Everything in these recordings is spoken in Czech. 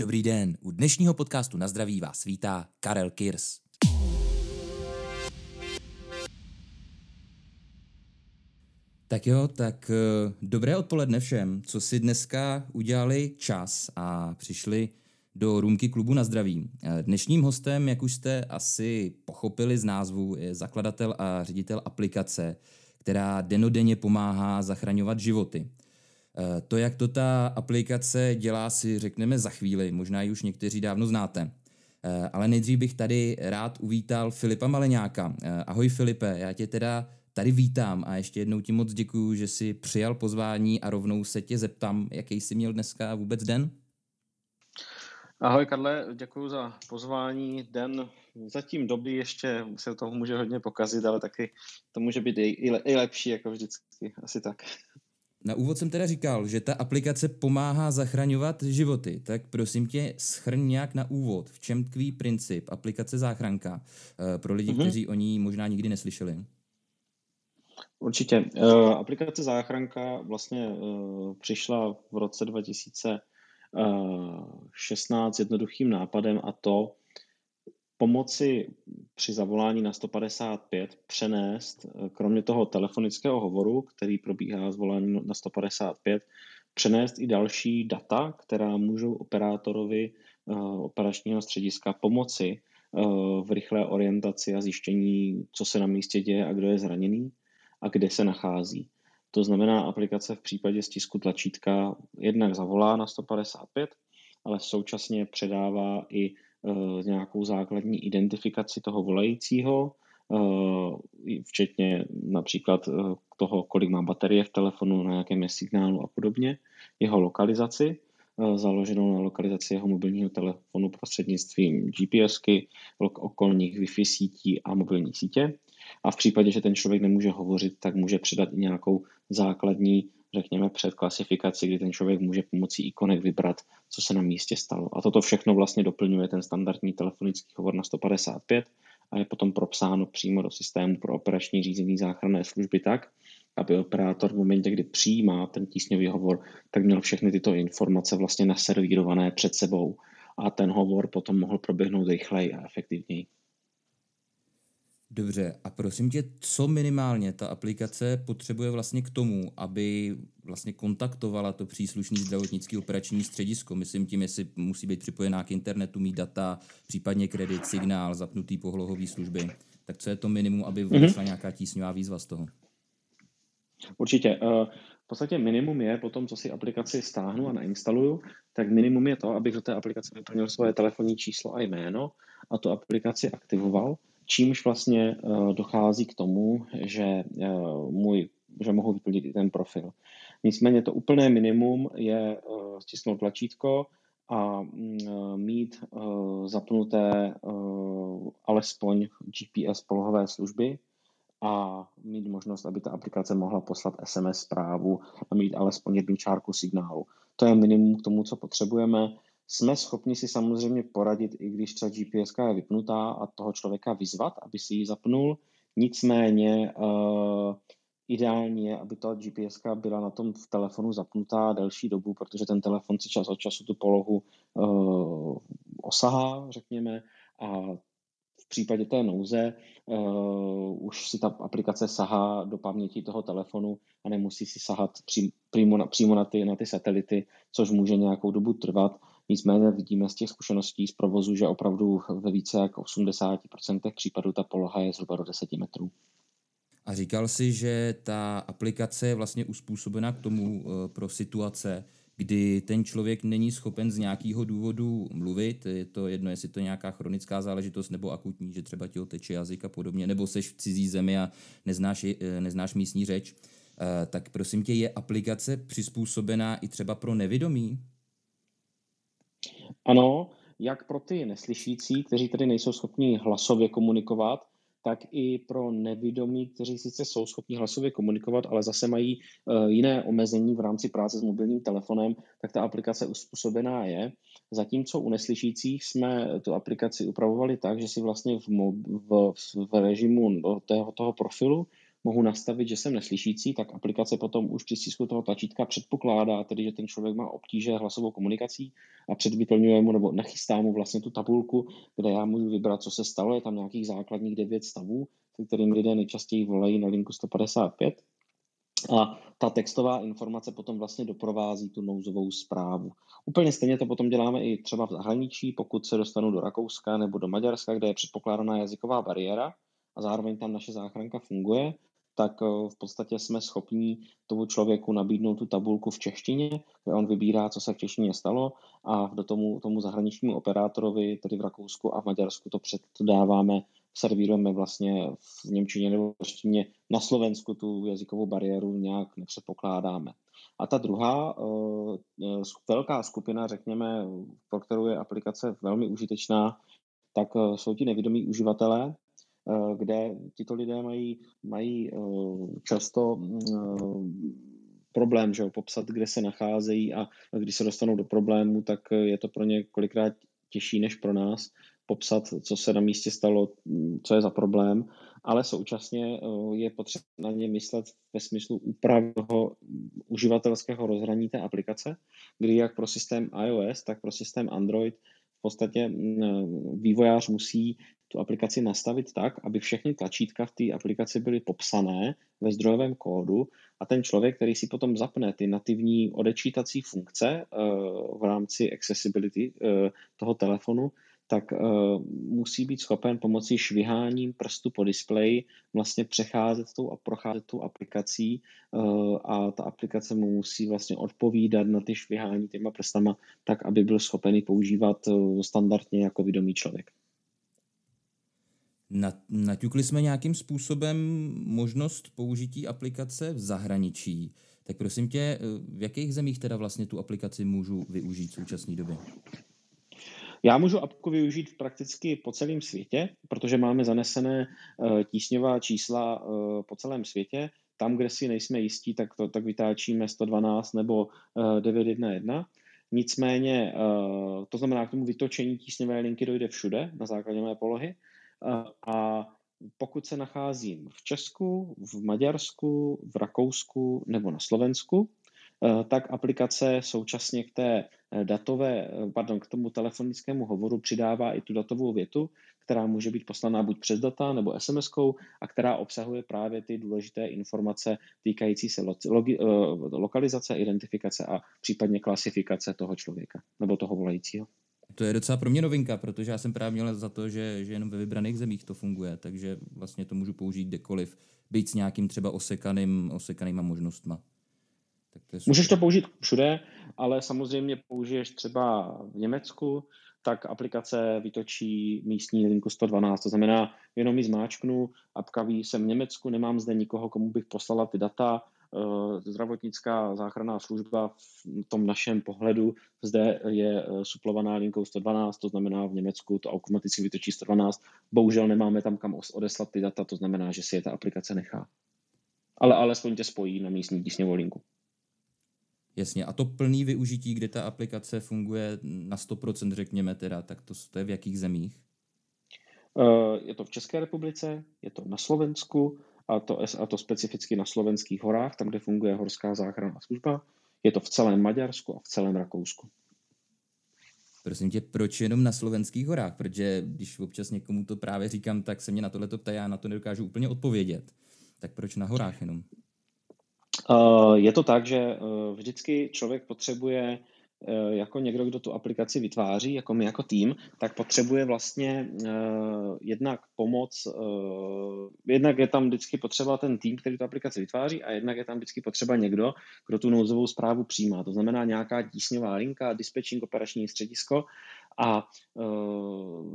Dobrý den, u dnešního podcastu na zdraví vás vítá Karel Kirs. Tak jo, tak uh, dobré odpoledne všem, co si dneska udělali čas a přišli do růmky klubu na zdraví. Eh, dnešním hostem, jak už jste asi pochopili z názvu, je zakladatel a ředitel aplikace, která denodenně pomáhá zachraňovat životy. Eh, to, jak to ta aplikace dělá, si řekneme za chvíli, možná ji už někteří dávno znáte. Eh, ale nejdřív bych tady rád uvítal Filipa Maleňáka. Eh, ahoj Filipe, já tě teda tady vítám a ještě jednou ti moc děkuju, že jsi přijal pozvání a rovnou se tě zeptám, jaký jsi měl dneska vůbec den? Ahoj Karle, děkuji za pozvání. Den zatím doby ještě se toho může hodně pokazit, ale taky to může být i, i, i lepší, jako vždycky, asi tak. Na úvod jsem teda říkal, že ta aplikace pomáhá zachraňovat životy, tak prosím tě schrň nějak na úvod, v čem tkví princip aplikace záchranka eh, pro lidi, mm-hmm. kteří o ní možná nikdy neslyšeli. Určitě. Uh, aplikace záchranka vlastně uh, přišla v roce 2016 jednoduchým nápadem a to, pomoci při zavolání na 155 přenést, eh, kromě toho telefonického hovoru, který probíhá zvolání na 155, přenést i další data, která můžou operátorovi eh, operačního střediska pomoci eh, v rychlé orientaci a zjištění, co se na místě děje a kdo je zraněný a kde se nachází. To znamená, aplikace v případě stisku tlačítka jednak zavolá na 155, ale současně předává i nějakou základní identifikaci toho volajícího, eh, včetně například eh, toho, kolik má baterie v telefonu, na jakém je signálu a podobně, jeho lokalizaci, založenou na lokalizaci jeho mobilního telefonu prostřednictvím GPSky, okolních Wi-Fi sítí a mobilní sítě. A v případě, že ten člověk nemůže hovořit, tak může předat i nějakou základní řekněme, před klasifikaci, kdy ten člověk může pomocí ikonek vybrat, co se na místě stalo. A toto všechno vlastně doplňuje ten standardní telefonický hovor na 155 a je potom propsáno přímo do systému pro operační řízení záchranné služby tak, aby operátor v momentě, kdy přijímá ten tísňový hovor, tak měl všechny tyto informace vlastně naservírované před sebou a ten hovor potom mohl proběhnout rychleji a efektivněji. Dobře, a prosím tě, co minimálně ta aplikace potřebuje vlastně k tomu, aby vlastně kontaktovala to příslušný zdravotnický operační středisko? Myslím tím, jestli musí být připojená k internetu, mít data, případně kredit, signál, zapnutý pohlohový služby. Tak co je to minimum, aby mhm. vyšla mm-hmm. nějaká tísňová výzva z toho? Určitě. Eh, v podstatě minimum je po tom, co si aplikaci stáhnu a nainstaluju, tak minimum je to, abych do té aplikace vyplnil svoje telefonní číslo a jméno a tu aplikaci aktivoval čímž vlastně uh, dochází k tomu, že, uh, můj, že mohu vyplnit i ten profil. Nicméně to úplné minimum je uh, stisknout tlačítko a uh, mít zapnuté alespoň GPS polohové služby a mít možnost, aby ta aplikace mohla poslat SMS zprávu a mít alespoň jednu čárku signálu. To je minimum k tomu, co potřebujeme. Jsme schopni si samozřejmě poradit, i když třeba GPS je vypnutá a toho člověka vyzvat, aby si ji zapnul. Nicméně uh, ideální je, aby ta GPS byla na tom v telefonu zapnutá delší dobu, protože ten telefon si čas od času tu polohu uh, osahá, řekněme, a v případě té nouze uh, už si ta aplikace sahá do paměti toho telefonu a nemusí si sahat pří, přímo, na, přímo na, ty, na ty satelity, což může nějakou dobu trvat. Nicméně vidíme z těch zkušeností z provozu, že opravdu ve více jak 80% případů ta poloha je zhruba do 10 metrů. A říkal si, že ta aplikace je vlastně uspůsobena k tomu eh, pro situace, kdy ten člověk není schopen z nějakého důvodu mluvit, je to jedno, jestli to je nějaká chronická záležitost nebo akutní, že třeba ti oteče jazyk a podobně, nebo seš v cizí zemi a neznáš, eh, neznáš místní řeč, eh, tak prosím tě, je aplikace přizpůsobená i třeba pro nevědomí? Ano, jak pro ty neslyšící, kteří tedy nejsou schopni hlasově komunikovat, tak i pro nevědomí, kteří sice jsou schopni hlasově komunikovat, ale zase mají uh, jiné omezení v rámci práce s mobilním telefonem, tak ta aplikace uspůsobená je. Zatímco u neslyšících jsme tu aplikaci upravovali tak, že si vlastně v, v, v režimu toho, toho profilu mohu nastavit, že jsem neslyšící, tak aplikace potom už při stisku toho tlačítka předpokládá, tedy že ten člověk má obtíže hlasovou komunikací a předvyplňuje mu nebo nachystá mu vlastně tu tabulku, kde já můžu vybrat, co se stalo. Je tam nějakých základních devět stavů, se kterým lidé nejčastěji volají na linku 155. A ta textová informace potom vlastně doprovází tu nouzovou zprávu. Úplně stejně to potom děláme i třeba v zahraničí, pokud se dostanu do Rakouska nebo do Maďarska, kde je předpokládaná jazyková bariéra a zároveň tam naše záchranka funguje, tak eh, v podstatě jsme schopni tomu člověku nabídnout tu tabulku v češtině, kde on vybírá, co se v češtině stalo a do tomu, tomu zahraničnímu operátorovi, tedy v Rakousku a v Maďarsku, to předáváme servírujeme vlastně v Němčině nebo v češtině. Na Slovensku tu jazykovou bariéru nějak nepředpokládáme. A ta druhá uh, velká skupina, řekněme, pro kterou je aplikace velmi užitečná, tak jsou ti nevědomí uživatelé, kde tito lidé mají, mají často problém, že jo, popsat, kde se nacházejí a když se dostanou do problému, tak je to pro ně kolikrát těžší než pro nás, popsat, co se na místě stalo, co je za problém, ale současně eh, je potřeba na ně myslet ve smyslu úpravy uživatelského rozhraní té aplikace, kdy jak pro systém iOS, tak pro systém Android v podstatě vývojář musí tu aplikaci nastavit tak, aby všechny tlačítka v té aplikaci byly popsané ve zdrojovém kódu a ten člověk, který si potom zapne ty nativní odečítací funkce eh, v rámci accessibility eh, toho telefonu, tak uh, musí být schopen pomocí šviháním prstu po displeji vlastně přecházet tou a procházet tou aplikací uh, a ta aplikace mu musí vlastně odpovídat na ty švihání těma prstama tak, aby byl schopen používat uh, standardně jako vědomý člověk. Naťukli jsme nějakým způsobem možnost použití aplikace v zahraničí. Tak prosím tě, v jakých zemích teda vlastně tu aplikaci můžu využít v současné době? Já můžu apku využít prakticky po celém světě, protože máme zanesené uh, tísňová čísla uh, po celém světě. Tam, kde si nejsme jistí, tak, to, tak vytáčíme 112 nebo uh, eh, 911. Nicméně, to znamená, k tomu vytočení tísňové linky dojde všude na základě mé polohy. A pokud se nacházím v Česku, v Maďarsku, v Rakousku nebo na Slovensku, Eh, tak aplikace současně k té eh, datové, eh, pardon, k tomu telefonickému hovoru přidává i tu datovou větu, která může být poslaná buď přes data nebo SMS-kou a která obsahuje právě ty důležité informace týkající se logi, lokalizace, identifikace a případně klasifikace toho člověka nebo toho volajícího. To je docela pro mě novinka, protože já jsem právě měl za to, že, že jenom ve vybraných zemích to funguje, takže vlastně to můžu použít kdekoliv, být s nějakým třeba osekaným, osekanýma možnostma. Tak to Můžeš to použít všude, ale samozřejmě použiješ třeba v Německu, tak aplikace vytočí místní linku 112. To znamená, jenom ji zmáčknu, apka ví, jsem v Německu, nemám zde nikoho, komu bych poslala ty data, eh, zdravotnická záchranná služba v tom našem pohledu zde je eh, suplovaná linkou 112, to znamená v Německu to automaticky vytočí 112. Bohužel nemáme tam kam odeslat ty data, to znamená, že si je ta aplikace nechá. Ale alespoň tě spojí na místní tísňovou linku. Jasně, a to plný využití, kde ta aplikace funguje na 100%, řekněme teda, tak to, to je v jakých zemích? Eh, je to v České republice, je to na Slovensku, a to, a to specificky na slovenských horách, tam, kde funguje horská záchranná služba. Je to v celém Maďarsku a v celém Rakousku. Prosím tě, proč jenom na slovenských horách? Protože když občas někomu to právě říkám, tak se mě na tohle ptá, já na to nedokážu úplně odpovědět. Tak proč na horách jenom? Eh, je to tak, že eh, vždycky člověk potřebuje eh, jako někdo, kdo tu aplikaci vytváří, jako my jako tým, tak potřebuje vlastně jednak pomoc, jednak je tam vždycky potřeba ten tým, který tu aplikaci vytváří a jednak je tam vždycky potřeba někdo, kdo tu nouzovou zprávu přijímá. To znamená nějaká tísňová linka, dispečing operační středisko a e,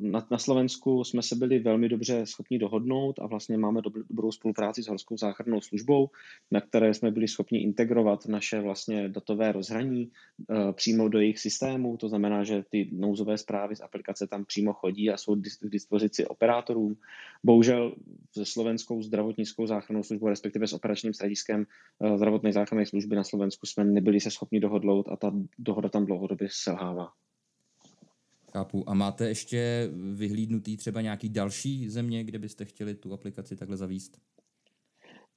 na, na Slovensku jsme se byli velmi dobře schopni dohodnout a vlastně máme dob, dobrou spolupráci s Horskou záchrannou službou, na které jsme byli schopni integrovat naše vlastně datové rozhraní e, přímo do jejich systému. To znamená, že ty nouzové zprávy z aplikace tam přímo chodí a jsou k dispozici operátorům. Bohužel se slovenskou zdravotnickou záchrannou službou, respektive s operačním střediskem e, zdravotní záchranné služby na Slovensku jsme nebyli se schopni dohodnout a ta dohoda tam dlouhodobě selhává. Chápu. A máte ještě vyhlídnutý třeba nějaký další země, kde byste chtěli tu aplikaci takhle zavíst?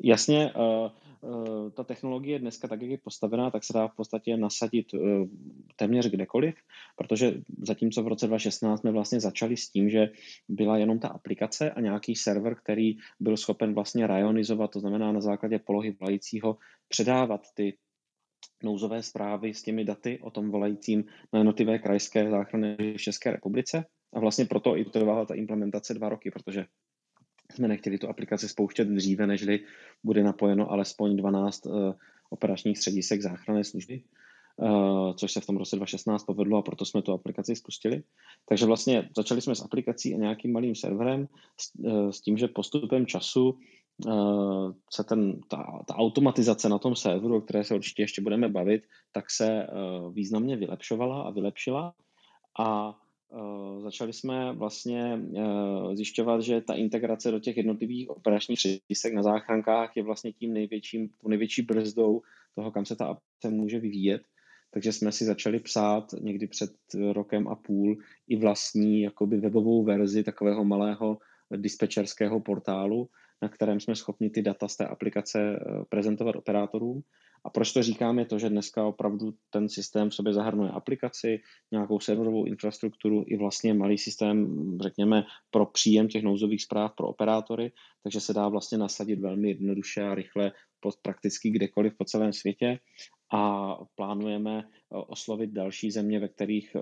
Jasně, uh, uh, ta technologie dneska tak, jak je postavená, tak se dá v podstatě nasadit uh, téměř kdekoliv, protože zatímco v roce 2016 jsme vlastně začali s tím, že byla jenom ta aplikace a nějaký server, který byl schopen vlastně rajonizovat, to znamená na základě polohy volajícího předávat ty nouzové zprávy s těmi daty o tom volajícím na jednotlivé krajské záchrany v České republice. A vlastně proto i trvala ta implementace dva roky, protože jsme nechtěli tu aplikaci spouštět dříve, nežli bude napojeno alespoň 12 uh, eh, operačních středisek záchranné služby, uh, což se v tom roce 2016 povedlo a proto jsme tu aplikaci spustili. Takže vlastně začali jsme s aplikací a nějakým malým serverem s, uh, s tím, že postupem času se ten, ta, ta automatizace na tom serveru, o které se určitě ještě budeme bavit, tak se významně vylepšovala a vylepšila. A Uh, začali jsme vlastně zjišťovat, že ta integrace do těch jednotlivých operačních středisek na záchrankách je vlastně tím největším, největší brzdou toho, kam se ta aplikace může vyvíjet. Takže jsme si začali psát někdy před rokem a půl i vlastní jakoby webovou verzi takového malého dispečerského portálu, na kterém jsme schopni ty data z té aplikace prezentovat operátorům. A proč to říkám, je to, že dneska opravdu ten systém v sobě zahrnuje aplikaci, nějakou serverovou infrastrukturu i vlastně malý systém, řekněme, pro příjem těch nouzových zpráv pro operátory, takže se dá vlastně nasadit velmi jednoduše a rychle prakticky kdekoliv po celém světě a plánujeme eh, oslovit další země, ve kterých eh,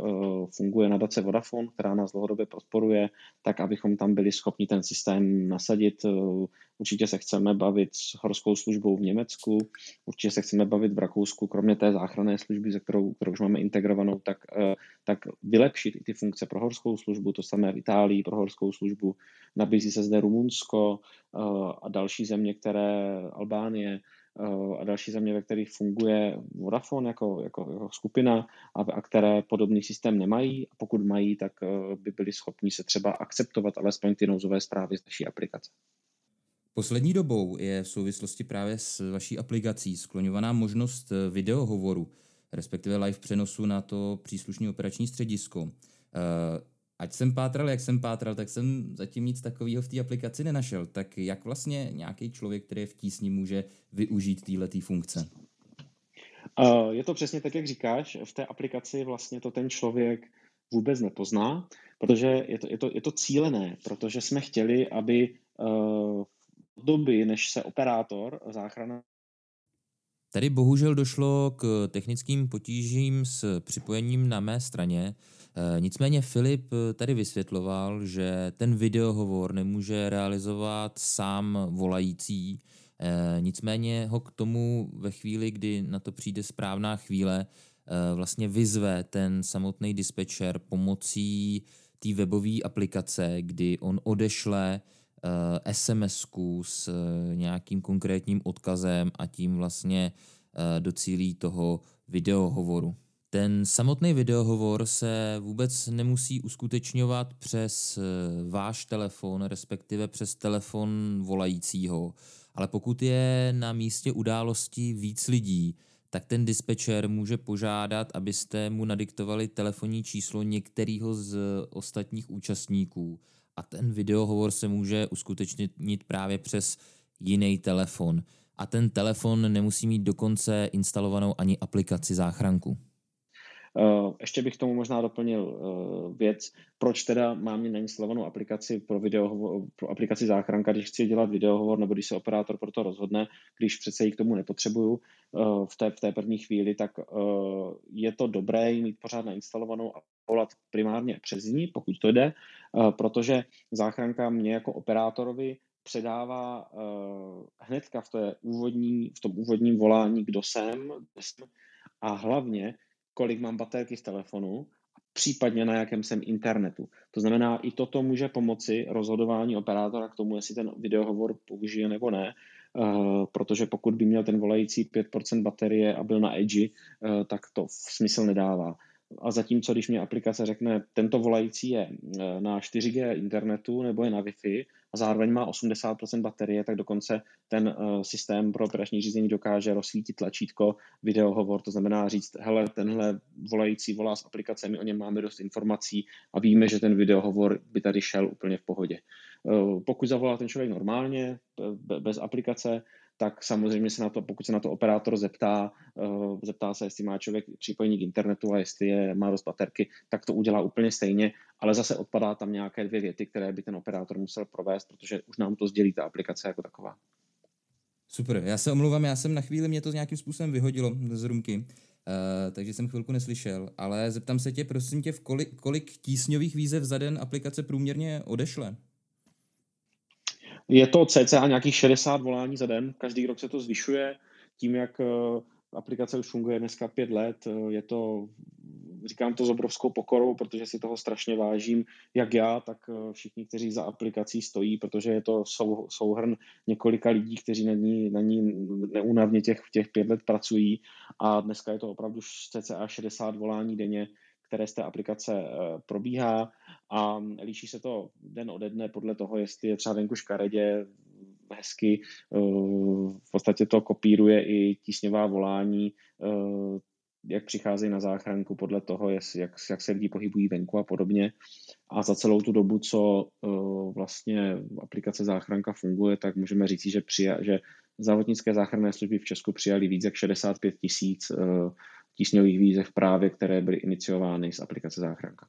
funguje nadace Vodafone, která nás dlouhodobě podporuje, tak abychom tam byli schopni ten systém nasadit. Eh, určitě se chceme bavit s horskou službou v Německu, určitě se chceme bavit v Rakousku, kromě té záchranné služby, ze kterou, kterou už máme integrovanou, tak, tak vylepšit i ty funkce pro horskou službu, to samé v Itálii pro horskou službu. Nabízí se zde Rumunsko a další země, které Albánie, a další země, ve kterých funguje Vodafone jako, jako, jako skupina a, a které podobný systém nemají. A pokud mají, tak eh, by byli schopni se třeba akceptovat alespoň ty nouzové zprávy z naší aplikace. Poslední dobou je v souvislosti právě s vaší aplikací skloňovaná možnost eh, videohovoru, respektive live přenosu na to příslušné operační středisko. Eh, ať jsem pátral, jak jsem pátral, tak jsem zatím nic takového v té aplikaci nenašel. Tak jak vlastně nějaký člověk, který je v tísni, může využít této funkce? Je to přesně tak, jak říkáš. V té aplikaci vlastně to ten člověk vůbec nepozná, protože je to, je to, je to cílené, protože jsme chtěli, aby v doby, než se operátor záchrana Tady bohužel došlo k technickým potížím s připojením na mé straně. Eh, nicméně Filip eh, tady vysvětloval, že ten videohovor nemůže realizovat sám volající, eh, nicméně ho k tomu ve chvíli, kdy na to přijde správná chvíle, vlastně vyzve ten samotný dispečer pomocí té webové aplikace, kdy on odešle sms s nějakým konkrétním odkazem a tím vlastně docílí toho videohovoru. Ten samotný videohovor se vůbec nemusí uskutečňovat přes eh, váš telefon, respektive přes telefon volajícího, ale pokud je na místě události víc lidí, tak ten dispečer může požádat, abyste mu nadiktovali telefonní číslo některého z ostatních účastníků. A ten videohovor se může uskutečnit právě přes jiný telefon. A ten telefon nemusí mít dokonce instalovanou ani aplikaci záchranku. Eh, ještě bych tomu možná doplnil eh, věc, proč teda mám mít nainstalovanou aplikaci pro, video, pro aplikaci záchranka, když chci dělat videohovor nebo když se operátor pro to rozhodne, když přece ji k tomu nepotřebuju eh, v té, v té první chvíli, tak je to dobré mít pořád nainstalovanou a volat primárně přes ní, pokud to jde, protože záchranka mě jako operátorovi předává hnedka v, té úvodní, v tom úvodním volání, kdo jsem, a hlavně kolik mám baterky v telefonu, případně na jakém jsem internetu. To znamená, i toto může pomoci rozhodování operátora k tomu, jestli ten videohovor použije nebo ne, uh, protože pokud by měl ten volající 5% baterie a byl na edge, uh, tak to smysl nedává. A zatímco, když mě aplikace řekne, tento volající je eh, na 4G internetu nebo je na Wi-Fi a zároveň má 80% baterie, tak dokonce ten uh, systém pro operační řízení dokáže rozsvítit tlačítko videohovor, to znamená říct, hele, tenhle volající volá s aplikace, my o něm máme dost informací a víme, že ten videohovor by tady šel úplně v pohodě. Uh, pokud zavolá ten člověk normálně, bez aplikace, tak samozřejmě se na to, pokud se na to operátor zeptá, uh, zeptá se, jestli má člověk připojení k internetu a jestli je, má dost baterky, tak to udělá úplně stejně, ale zase odpadá tam nějaké dvě věty, které by ten operátor musel provést, protože už nám to sdělí ta aplikace jako taková. Super, já se omlouvám, já jsem na chvíli, mě to nějakým způsobem vyhodilo z rumky, uh, takže jsem chvilku neslyšel, ale zeptám se tě, prosím tě, v kolik, kolik tísňových výzev za den aplikace průměrně odešle? Je to cca nějakých 60 volání za den, každý rok se to zvyšuje, tím jak eh, aplikace už funguje dneska pět let, eh, je to, říkám to s obrovskou pokorou, protože si toho strašně vážím, jak já, tak eh, všichni, kteří za aplikací stojí, protože je to sou, souhrn několika lidí, kteří na ní, na ní neúnavně těch, těch pět let pracují. A dneska je to opravdu cca 60 volání denně, které z té aplikace probíhá a líší se to den ode dne podle toho, jestli je třeba venku škaredě, hezky, eh, v podstatě to kopíruje i tísňová volání, eh, jak přicházejí na záchranku podle toho, jak, jak se lidi pohybují venku a podobně. A za celou tu dobu, co vlastně aplikace záchranka funguje, tak můžeme říct, že, přija, že zdravotnické záchranné služby v Česku přijali víc jak 65 tisíc tísňových výzev právě, které byly iniciovány z aplikace Záchranka.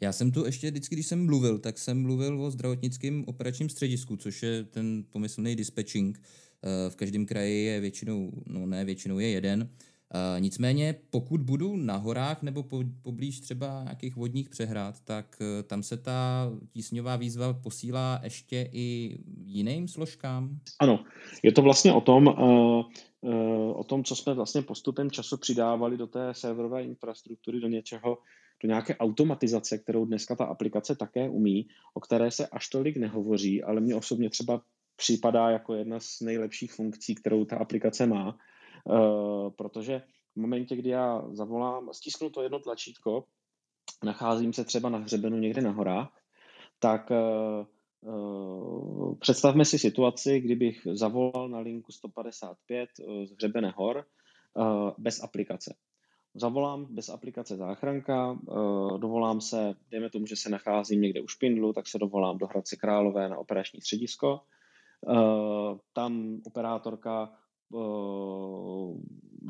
Já jsem tu ještě vždycky, když jsem mluvil, tak jsem mluvil o zdravotnickém operačním středisku, což je ten pomyslný dispatching. Eh, v každém kraji je většinou, no ne většinou je jeden. Eh, nicméně, pokud budu na horách nebo poblíž třeba nějakých vodních přehrad, tak eh, tam se ta tísňová výzva posílá ještě i jiným složkám? Ano, je to vlastně o tom, Eh, o tom, co jsme vlastně postupem času přidávali do té serverové infrastruktury, do něčeho, do nějaké automatizace, kterou dneska ta aplikace také umí, o které se až tolik nehovoří, ale mě osobně třeba připadá jako jedna z nejlepších funkcí, kterou ta aplikace má, protože v momentě, kdy já zavolám, stisknu to jedno tlačítko, nacházím se třeba na hřebenu někde na horách, tak eh, Eh, představme si situaci, kdybych zavolal na linku 155 eh, z Hřebene hor eh, bez aplikace. Zavolám bez aplikace záchranka, dovolám se, dejme tomu, že se nacházím někde u Špindlu, tak se dovolám do Hradce Králové na operační středisko. Tam operátorka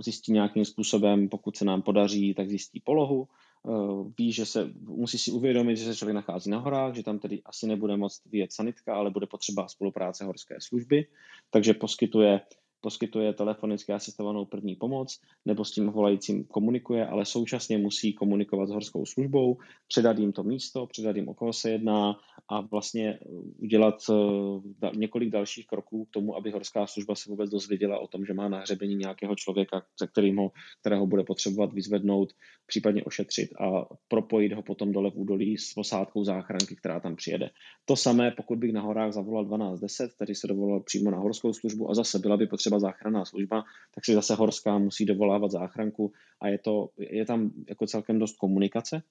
zjistí nějakým způsobem, pokud se nám podaří, tak zjistí polohu, Eh, ví, že se musí si uvědomit, že se člověk nachází na horách, že tam tedy asi nebude moct vyjet sanitka, ale bude potřeba spolupráce horské služby, takže poskytuje poskytuje telefonicky asistovanou první pomoc nebo s tím volajícím komunikuje, ale současně musí komunikovat s horskou službou, předat jim to místo, předat jim, o koho se jedná a vlastně udělat eh, několik dalších kroků k tomu, aby horská služba se vůbec dozvěděla o tom, že má na hřebení nějakého člověka, ze kterým ho, kterého bude potřebovat vyzvednout, případně ošetřit a propojit ho potom dole v údolí s posádkou záchranky, která tam přijede. To samé, pokud bych na horách zavolal 1210, který se dovolal přímo na horskou službu a zase byla by potřeba třeba záchranná služba, tak si zase horská musí dovolávat záchranku a je, to, je tam jako celkem dost komunikace.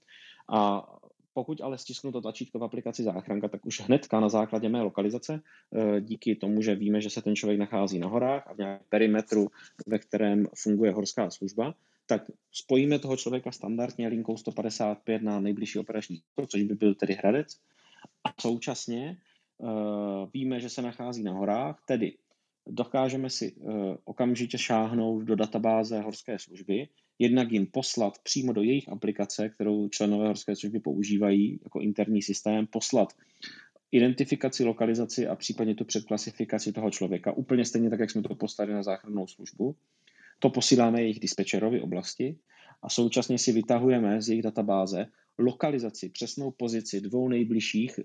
A pokud ale stisknu to tlačítko v aplikaci záchranka, tak už hnedka na základě mé lokalizace, eh, díky tomu, že víme, že se ten člověk nachází na horách a v nějakém perimetru, ve kterém funguje horská služba, tak spojíme toho člověka standardně linkou 155 na nejbližší operační, což by byl tedy Hradec. A současně uh, víme, že se nachází na horách, tedy dokážeme si eh, okamžitě šáhnout do databáze horské služby, jednak jim poslat přímo do jejich aplikace, kterou členové horské služby používají jako interní systém, poslat identifikaci, lokalizaci a případně tu předklasifikaci toho člověka, úplně stejně tak, jak jsme to poslali na záchrannou službu. To posíláme jejich dispečerovi oblasti a současně si vytahujeme z jejich databáze lokalizaci, přesnou pozici dvou nejbližších e,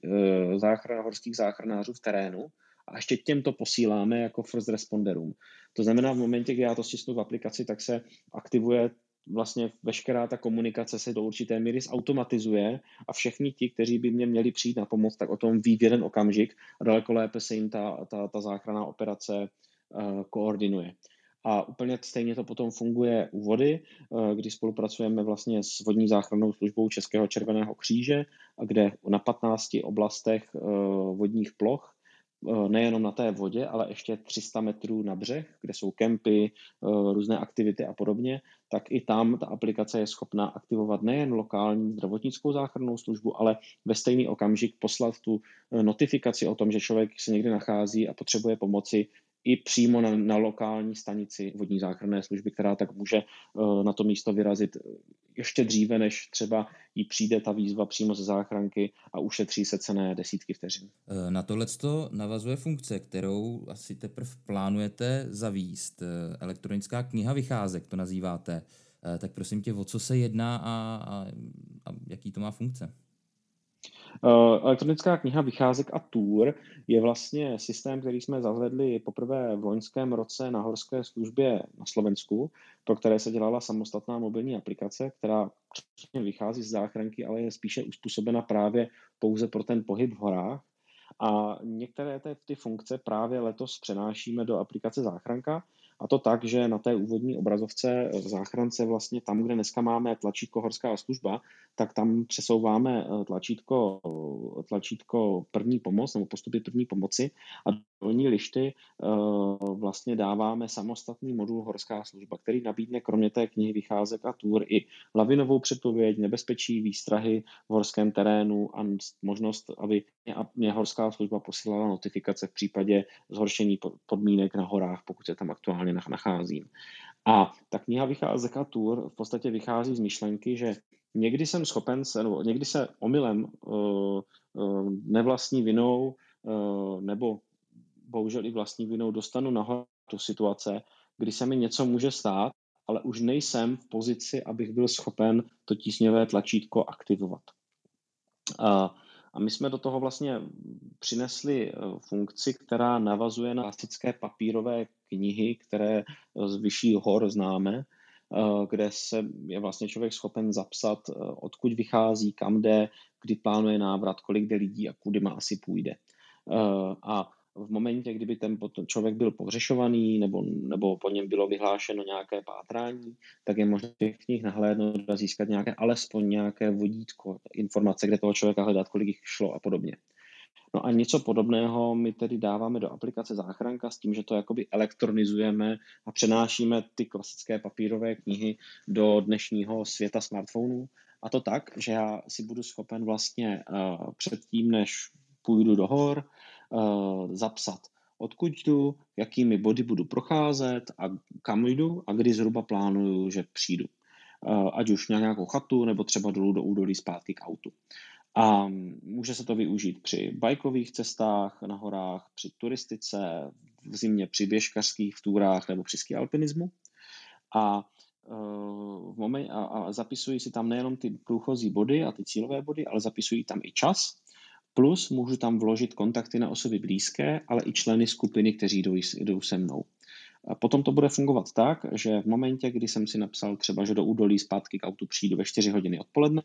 záchran, horských záchranářů v terénu, a ještě těmto posíláme jako first responderům. To znamená, v momentě, kdy já to stisnu v aplikaci, tak se aktivuje vlastně veškerá ta komunikace se do určité míry zautomatizuje a všichni ti, kteří by mě měli přijít na pomoc, tak o tom ví v jeden okamžik a daleko lépe se jim ta, ta, ta záchranná operace uh, koordinuje. A úplně stejně to potom funguje u vody, uh, kdy spolupracujeme vlastně s vodní záchrannou službou Českého červeného kříže, kde na 15 oblastech uh, vodních ploch Eh, nejenom na té vodě, ale ještě 300 metrů na břeh, kde jsou kempy, eh, různé aktivity a podobně, tak i tam ta aplikace je schopná aktivovat nejen lokální zdravotnickou záchrannou službu, ale ve stejný okamžik poslat tu eh, notifikaci o tom, že člověk se někde nachází a potřebuje pomoci i přímo na, na lokální stanici vodní záchranné služby, která tak může na to místo vyrazit ještě dříve, než třeba jí přijde ta výzva přímo ze záchranky a ušetří se cené desítky vteřin. Na tohle navazuje funkce, kterou asi teprve plánujete zavíst. Elektronická kniha vycházek, to nazýváte. Tak prosím tě, o co se jedná a, a, a jaký to má funkce? Eh, elektronická kniha Vycházek a Tour je vlastně systém, který jsme zavedli poprvé v loňském roce na horské službě na Slovensku, pro které se dělala samostatná mobilní aplikace, která vychází z záchranky, ale je spíše uspůsobena právě pouze pro ten pohyb v horách. A některé ty funkce právě letos přenášíme do aplikace Záchranka, a to tak, že na té úvodní obrazovce v záchrance vlastně tam, kde dneska máme tlačítko horská služba, tak tam přesouváme eh, tlačítko, tlačítko první pomoc nebo postupy první pomoci. A dolní lišty eh, vlastně dáváme samostatný modul horská služba, který nabídne kromě té knihy vycházek a tour i lavinovou předpověď, nebezpečí, výstrahy v horském terénu a možnost, aby mě horská služba posílala notifikace v případě zhoršení podmínek na horách, pokud se tam aktuálně nacházím. A ta kniha vycházek a tour v podstatě vychází z myšlenky, že někdy jsem schopen se, nebo někdy se omylem uh, uh, nevlastní vinou uh, nebo bohužel i vlastní vinou dostanu nahoru tu situace, kdy se mi něco může stát, ale už nejsem v pozici, abych byl schopen to tísňové tlačítko aktivovat. A, a my jsme do toho vlastně přinesli funkci, která navazuje na klasické papírové knihy, které z vyšší hor známe, Eh, kde se je vlastně člověk schopen zapsat, odkud vychází, kam jde, kdy plánuje návrat, kolik jde lidí a kudy má asi půjde. A v momentě, kdyby ten člověk byl pohřešovaný nebo, nebo po něm bylo vyhlášeno nějaké pátrání, tak je možné těch knih nahlédnout a získat nějaké, alespoň nějaké vodítko, informace, kde toho člověka hledat, kolik jich šlo a podobně. No a něco podobného my tedy dáváme do aplikace záchranka s tím, že to jakoby elektronizujeme a přenášíme ty klasické papírové knihy do dnešního světa smartphonů. A to tak, že já si budu schopen vlastně uh, předtím, než půjdu do hor, zapsat, odkud jdu, jakými body budu procházet a kam jdu a kdy zhruba plánuju, že přijdu. Uh, ať už na nějakou chatu nebo třeba dolů do údolí zpátky k autu. A může se to využít při bajkových cestách na horách, při turistice, v zimě při běžkařských túrách nebo při skialpinismu. A, e, v moment, a, a zapisují si tam nejenom ty průchozí body a ty cílové body, ale zapisují tam i čas. Plus můžu tam vložit kontakty na osoby blízké, ale i členy skupiny, kteří jdou, jdou se mnou. A potom to bude fungovat tak, že v momentě, kdy jsem si napsal třeba, že do údolí zpátky k autu přijdu ve 4 hodiny odpoledne,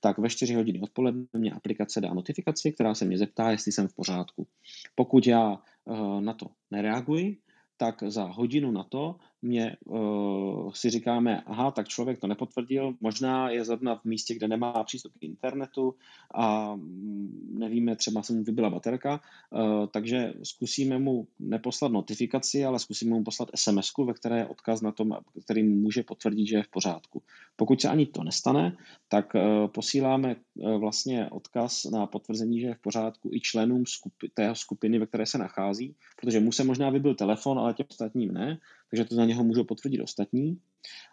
tak ve 4 hodiny odpoledne mě aplikace dá notifikaci, která se mě zeptá, jestli jsem v pořádku. Pokud já uh, na to nereaguji, tak za hodinu na to mě uh, si říkáme, aha, tak člověk to nepotvrdil, možná je zrovna v místě, kde nemá přístup k internetu a mm, nevíme, třeba se mu vybila baterka, uh, takže zkusíme mu neposlat notifikaci, ale zkusíme mu poslat sms ve které je odkaz na tom, který může potvrdit, že je v pořádku. Pokud se ani to nestane, tak uh, posíláme uh, vlastně odkaz na potvrzení, že je v pořádku i členům skupi- té skupiny, ve které se nachází, protože mu se možná vybil telefon, ale těm ostatním ne, takže to za něho můžou potvrdit ostatní.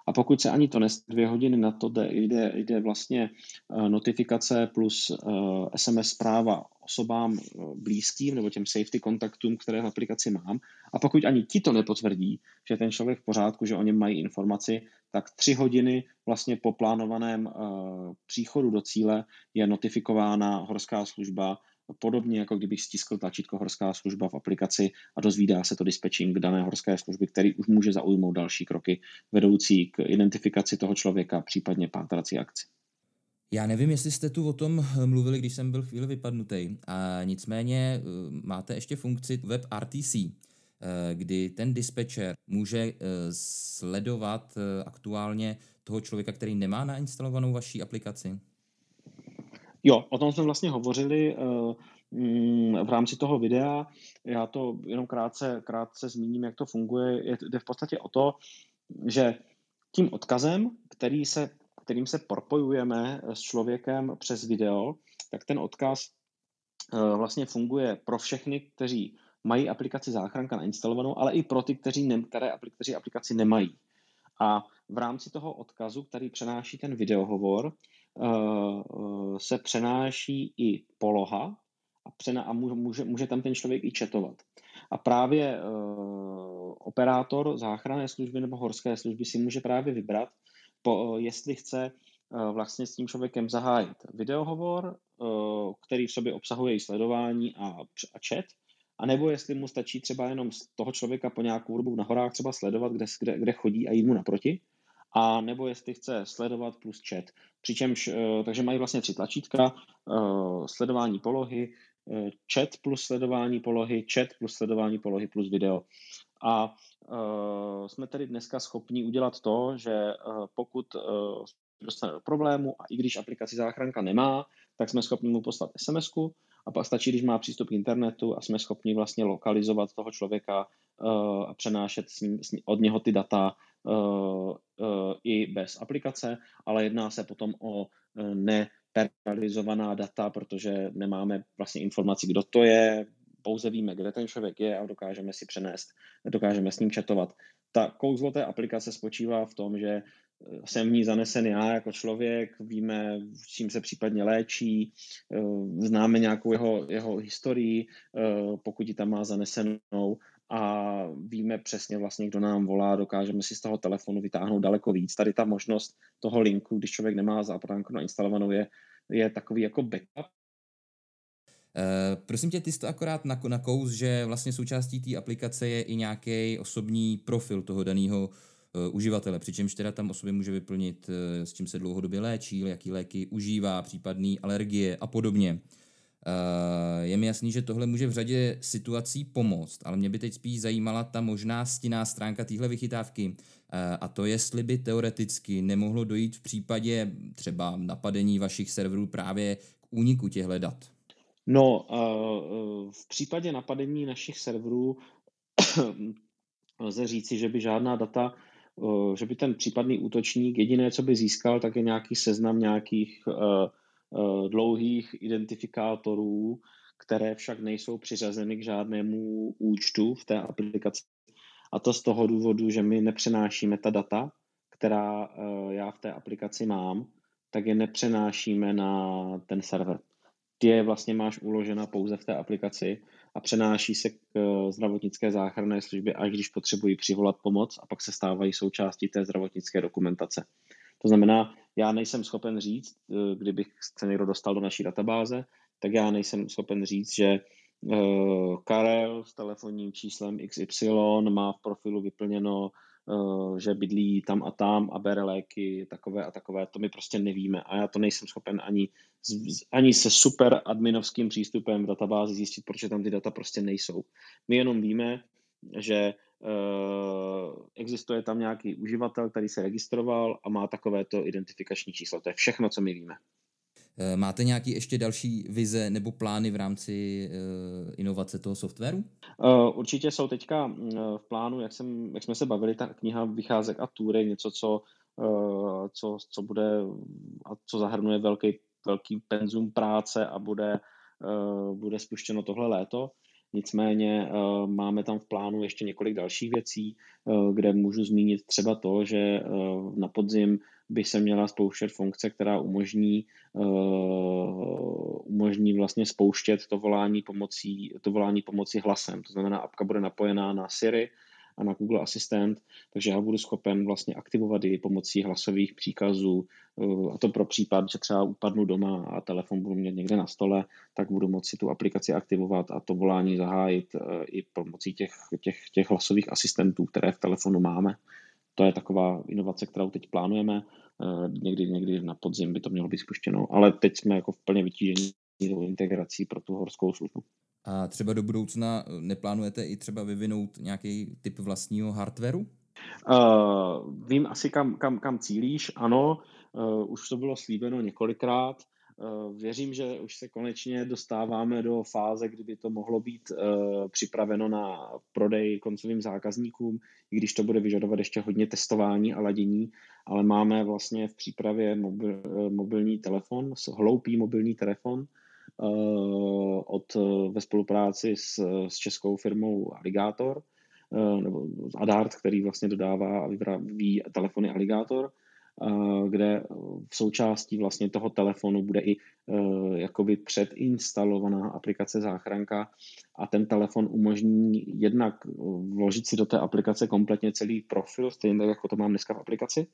A pokud se ani to nes dvě hodiny na to jde, jde, jde vlastně eh, notifikace plus uh, eh, SMS zpráva osobám eh, blízkým nebo těm safety kontaktům, které v aplikaci mám. A pokud ani ti to nepotvrdí, že ten člověk v pořádku, že o něm mají informaci, tak tři hodiny vlastně po plánovaném příchodu do cíle je notifikována horská služba podobně jako kdybych stiskl tlačítko horská služba v aplikaci a dozvídá se to dispečing dané horské služby, který už může zaujmout další kroky vedoucí k identifikaci toho člověka, případně pátrací akci. Já nevím, jestli jste tu o tom mluvili, když jsem byl chvíli vypadnutý. A nicméně eh, máte ještě funkci web RTC, eh, kdy ten dispečer může eh, sledovat aktuálně toho člověka, který nemá nainstalovanou vaší aplikaci. Jo, o tom jsme vlastně hovořili uh, v rámci toho videa. Já to jenom krátce, krátce zmíním, jak to funguje. Je, jde v podstatě o to, že tím odkazem, který se, kterým se propojujeme s člověkem přes video, tak ten odkaz uh, vlastně funguje pro všechny, kteří mají aplikaci záchranka nainstalovanou, ale i pro ty, kteří, ne, které, kteří aplikaci nemají. A v rámci toho odkazu, který přenáší ten videohovor, se přenáší i poloha a, a může, může tam ten člověk i četovat. A právě uh, operátor záchranné služby nebo horské služby si může právě vybrat, po, jestli chce vlastně s tím člověkem zahájit videohovor, který v sobě obsahuje i sledování a, a chat, a nebo jestli mu stačí třeba jenom z toho člověka po nějakou dobu na horách třeba sledovat, kde, kde, kde chodí a jít mu naproti, a nebo jestli chce sledovat plus chat. Přičemž, takže mají vlastně tři tlačítka, sledování polohy, Eh, chat plus sledování polohy, chat plus sledování polohy plus video. A jsme tedy dneska schopni udělat to, že pokud dostane do problému a i když aplikaci záchranka nemá, tak jsme schopni mu poslat sms a pak stačí, když má přístup k internetu a jsme schopni vlastně lokalizovat toho člověka uh, a přenášet s ním, s ním, od něho ty data uh, uh, i bez aplikace, ale jedná se potom o ne personalizovaná data, protože nemáme vlastně informaci, kdo to je, pouze víme, kde ten člověk je a dokážeme si přenést, dokážeme s ním četovat. Ta kouzlo té aplikace spočívá v tom, že jsem v ní zanesen já jako člověk, víme, čím se případně léčí, známe nějakou jeho, jeho historii, pokud ji tam má zanesenou a víme přesně vlastně, kdo nám volá, dokážeme si z toho telefonu vytáhnout daleko víc. Tady ta možnost toho linku, když člověk nemá zápranku nainstalovanou, je, je takový jako backup. Uh, prosím tě, ty jsi to akorát na, kous, že vlastně součástí té aplikace je i nějaký osobní profil toho daného uživatele, přičemž teda tam o sobě může vyplnit, uh, s čím se dlouhodobě léčí, jaký léky užívá, případné alergie a podobně. Eh, je mi jasný, že tohle může v řadě situací pomoct, ale mě by teď spíš zajímala ta možná stinná stránka téhle vychytávky. Eh, a to, jestli by teoreticky nemohlo dojít v případě třeba napadení vašich serverů právě k úniku těchto dat. No, eh, v případě napadení našich serverů lze říci, že by žádná data, že by ten případný útočník jediné, co by získal, tak je nějaký seznam nějakých Eh, dlouhých identifikátorů, které však nejsou přiřazeny k žádnému účtu v té aplikaci. A to z toho důvodu, že my nepřenášíme ta data, která eh, já v té aplikaci mám, tak je nepřenášíme na ten server. Ty je vlastně máš uložena pouze v té aplikaci a přenáší se k eh, zdravotnické záchranné službě, až když potřebují přivolat pomoc a pak se stávají součástí té zdravotnické dokumentace. To znamená, já nejsem schopen říct, eh, kdybych se někdo dostal do naší databáze, tak já nejsem schopen říct, že eh, Karel s telefonním číslem XY má v profilu vyplněno, že bydlí tam a tam a bere léky takové a takové. To my prostě nevíme a já to nejsem schopen ani, ani se super adminovským přístupem v databázi zjistit, protože tam ty data prostě nejsou. My jenom víme, že Eh, existuje tam nějaký uživatel, který se registroval a má takovéto identifikační číslo. To je všechno, co my víme. Eh, máte nějaký ještě další vize nebo plány v rámci uh, inovace toho softwaru? Uh, určitě jsou teďka uh, v plánu, jak, jsem, jak jsme se bavili, ta kniha Vycházek a Tury, něco, co, co, co bude a co zahrnuje velký, velký penzum práce a bude, bude spuštěno tohle léto. Nicméně eh, máme tam v plánu ještě několik dalších věcí, eh, kde můžu zmínit třeba to, že eh, na podzim by se měla spouštět funkce, která umožní, umožní vlastně spouštět to volání pomocí, to volání pomocí hlasem. To znamená, apka bude napojená na Siri, a na Google Assistant, takže já budu schopen vlastně aktivovat i pomocí hlasových příkazů eh, a to pro případ, že třeba upadnu doma a telefon budu mít někde na stole, tak budu moci tu aplikaci aktivovat a to volání zahájit eh, i pomocí těch, těch, těch hlasových asistentů, které v telefonu máme. To je taková inovace, kterou teď plánujeme. Eh, někdy, někdy na podzim by to mělo být spuštěno, ale teď jsme jako v plně vytížení integrací pro tu horskou službu. A třeba do budoucna eh, neplánujete i třeba vyvinout nějaký typ vlastního hardwareu? Uh, vím asi, kam, kam, kam cílíš. Ano, uh, už to bylo slíbeno několikrát. Uh, věřím, že už se konečně dostáváme do fáze, kdyby to mohlo být uh, připraveno na prodej koncovým zákazníkům, i když to bude vyžadovat ještě hodně testování a ladění, ale máme vlastně v přípravě mobil, mobilní telefon, hloupý mobilní telefon, od, ve spolupráci s, s českou firmou Alligator, nebo Adart, který vlastně dodává a vyvíjí telefony Alligator, kde v součástí vlastně toho telefonu bude i jakoby předinstalovaná aplikace záchranka a ten telefon umožní jednak vložit si do té aplikace kompletně celý profil, stejně tak, jako to mám dneska v aplikaci,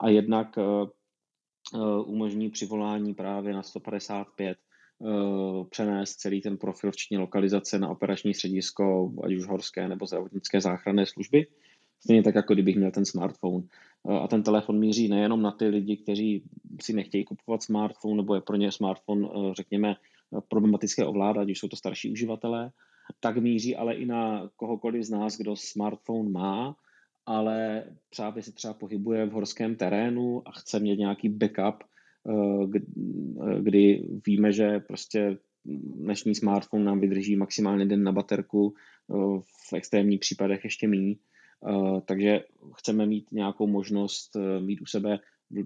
a jednak umožní přivolání právě na 155 přenést celý ten profil, včetně lokalizace na operační středisko, ať už horské nebo zdravotnické záchranné služby. Stejně tak, jako kdybych měl ten smartphone. A ten telefon míří nejenom na ty lidi, kteří si nechtějí kupovat smartphone, nebo je pro ně smartphone, řekněme, problematické ovládat, když jsou to starší uživatelé, tak míří ale i na kohokoliv z nás, kdo smartphone má, ale právě se třeba pohybuje v horském terénu a chce mít nějaký backup, kdy víme, že prostě dnešní smartphone nám vydrží maximálně den na baterku, v extrémních případech ještě méně. Eh, takže chceme mít nějakou možnost eh, mít u sebe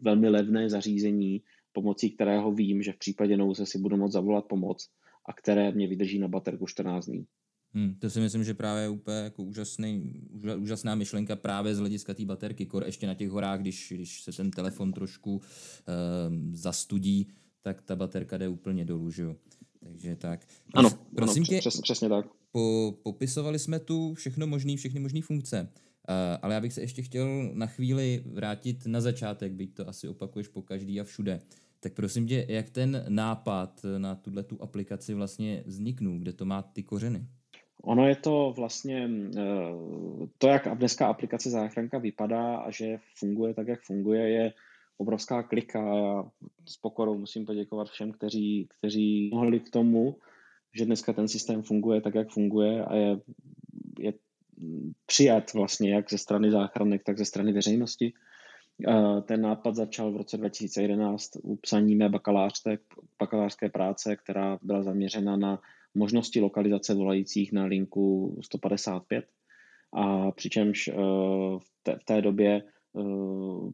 velmi levné zařízení, pomocí kterého vím, že v případě nouze si budu moct zavolat pomoc a které mě vydrží na baterku 14 dní. Hmm, to si myslím, že právě je úplně jako úžasný, úžasná myšlenka právě z hlediska té baterky, kor ještě na těch horách, když, když se ten telefon trošku um, zastudí, tak ta baterka jde úplně dolů, že jo. Takže tak. Ano, prosím ano, tě, přes, přesně tak. Po, popisovali jsme tu všechno možný, všechny možné funkce, uh, ale já bych se ještě chtěl na chvíli vrátit na začátek, byť to asi opakuješ po každý a všude. Tak prosím tě, jak ten nápad na tuhle tu aplikaci vlastně vzniknul, kde to má ty kořeny? Ono je to vlastně eh, to, jak dneska aplikace záchranka vypadá a že funguje tak, jak funguje, je obrovská klika. Já s pokorou musím poděkovat všem, kteří, kteří mohli k tomu, že dneska ten systém funguje tak, jak funguje a je, je přijat vlastně jak ze strany záchranek, tak ze strany veřejnosti. Ten nápad začal v roce 2011 u mé bakalářské, bakalářské práce, která byla zaměřena na možnosti lokalizace volajících na linku 155. A přičemž eh, v té, v té době eh,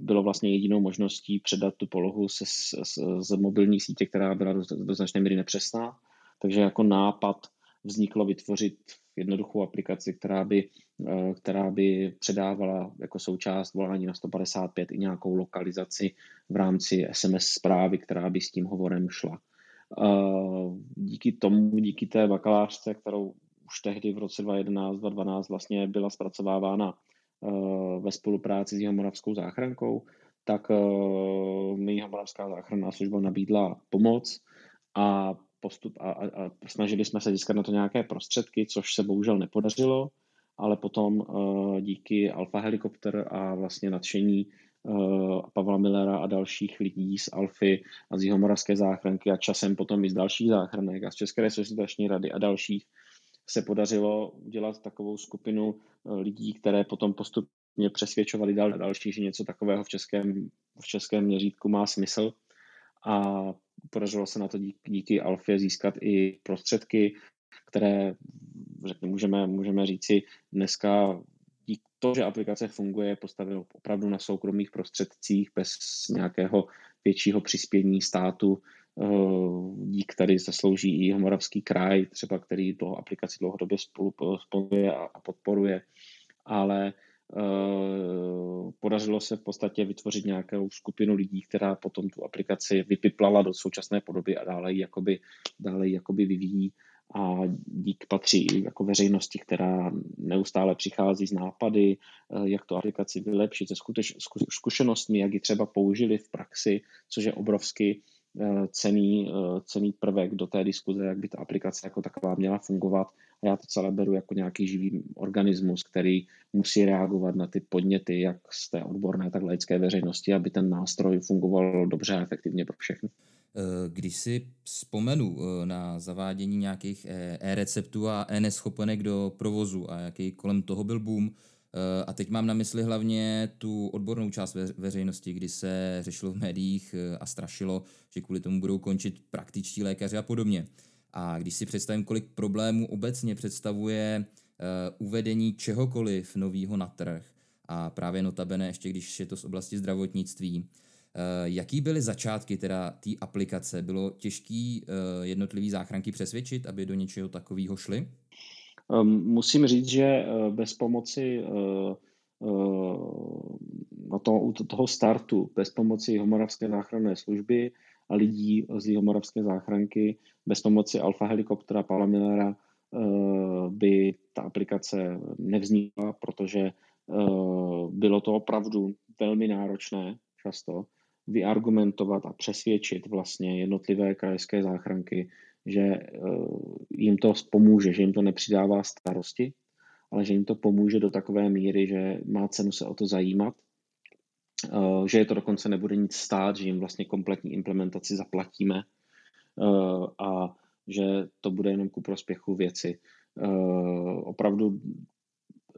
bylo vlastně jedinou možností předat tu polohu se, z, z mobilní sítě, která byla do, do značné míry nepřesná. Takže jako nápad vzniklo vytvořit jednoduchou aplikaci, která by, eh, která by předávala jako součást volání na 155 i nějakou lokalizaci v rámci SMS zprávy, která by s tím hovorem šla. Eh, díky tomu, díky té bakalářce, kterou už tehdy v roce 2011-2012 vlastně byla zpracovávána eh, ve spolupráci s Jihomoravskou záchrankou, tak mi Jihomoravská záchranná služba nabídla pomoc a postup a, a, a snažili jsme se získat na to nějaké prostředky, což se bohužel nepodařilo, ale potom uh, díky Alfa Helikopter a vlastně nadšení uh, Pavla Millera a dalších lidí z Alfy a z Jihomoravské záchranky a časem potom i z dalších záchranek a z České resuscitační rady a dalších se podařilo udělat takovou skupinu uh, lidí, které potom postupně přesvědčovali dal další, že něco takového v českém, v českém měřítku má smysl. A podařilo se na to díky, díky Alfě získat i prostředky, které řekně, můžeme, můžeme říci dneska díky to, že aplikace funguje, postavil opravdu na soukromých prostředcích bez nějakého většího přispění státu, eh, dík tady zaslouží i Moravský kraj, třeba který toho aplikaci dlouhodobě spolu a podporuje, ale Eh, podařilo se v podstatě vytvořit nějakou skupinu lidí, která potom tu aplikaci vypiplala do současné podoby a dále ji jakoby, dále ji jakoby vyvíjí a dík patří jako veřejnosti, která neustále přichází z nápady, eh, jak tu aplikaci vylepšit, se zkušenostmi, jak ji třeba použili v praxi, což je obrovsky Eh, cený, eh, cený prvek do té diskuze, jak by ta aplikace jako taková měla fungovat. A já to celé beru jako nějaký živý organismus, který musí reagovat na ty podněty, jak z té odborné, tak laické veřejnosti, aby ten nástroj fungoval dobře a efektivně pro všechny. Eh, když si vzpomenu na zavádění nějakých e-receptů a e-neschopenek do provozu a jaký kolem toho byl boom, Eh, a teď mám na mysli hlavně tu odbornou část veřejnosti, kdy se řešilo v médiích eh, a strašilo, že kvůli tomu budou končit praktičtí lékaři a podobně. A když si představím, kolik problémů obecně představuje uh, uvedení čehokoliv nového na trh, a právě notabene ještě když je to z oblasti zdravotnictví, Jaký byly začátky teda té aplikace? Bylo těžký jednotlivý záchranky přesvědčit, aby do něčeho takového šli? Ehm, musím říct, že bez pomoci na to, u toho startu, bez pomoci Homoravské záchranné služby a lidí z Jihomoravské záchranky, bez pomoci Alfa helikoptera Paula Millera eh, by ta aplikace nevznikla, protože eh, bylo to opravdu velmi náročné často vyargumentovat a přesvědčit vlastně jednotlivé krajské záchranky, že eh, jim to pomůže, že jim to nepřidává starosti, ale že jim to pomůže do takové míry, že má cenu se o to zajímat Eh, že je to dokonce nebude nic stát, že jim vlastně kompletní implementaci zaplatíme eh, a že to bude jenom ku prospěchu věci. Opravdu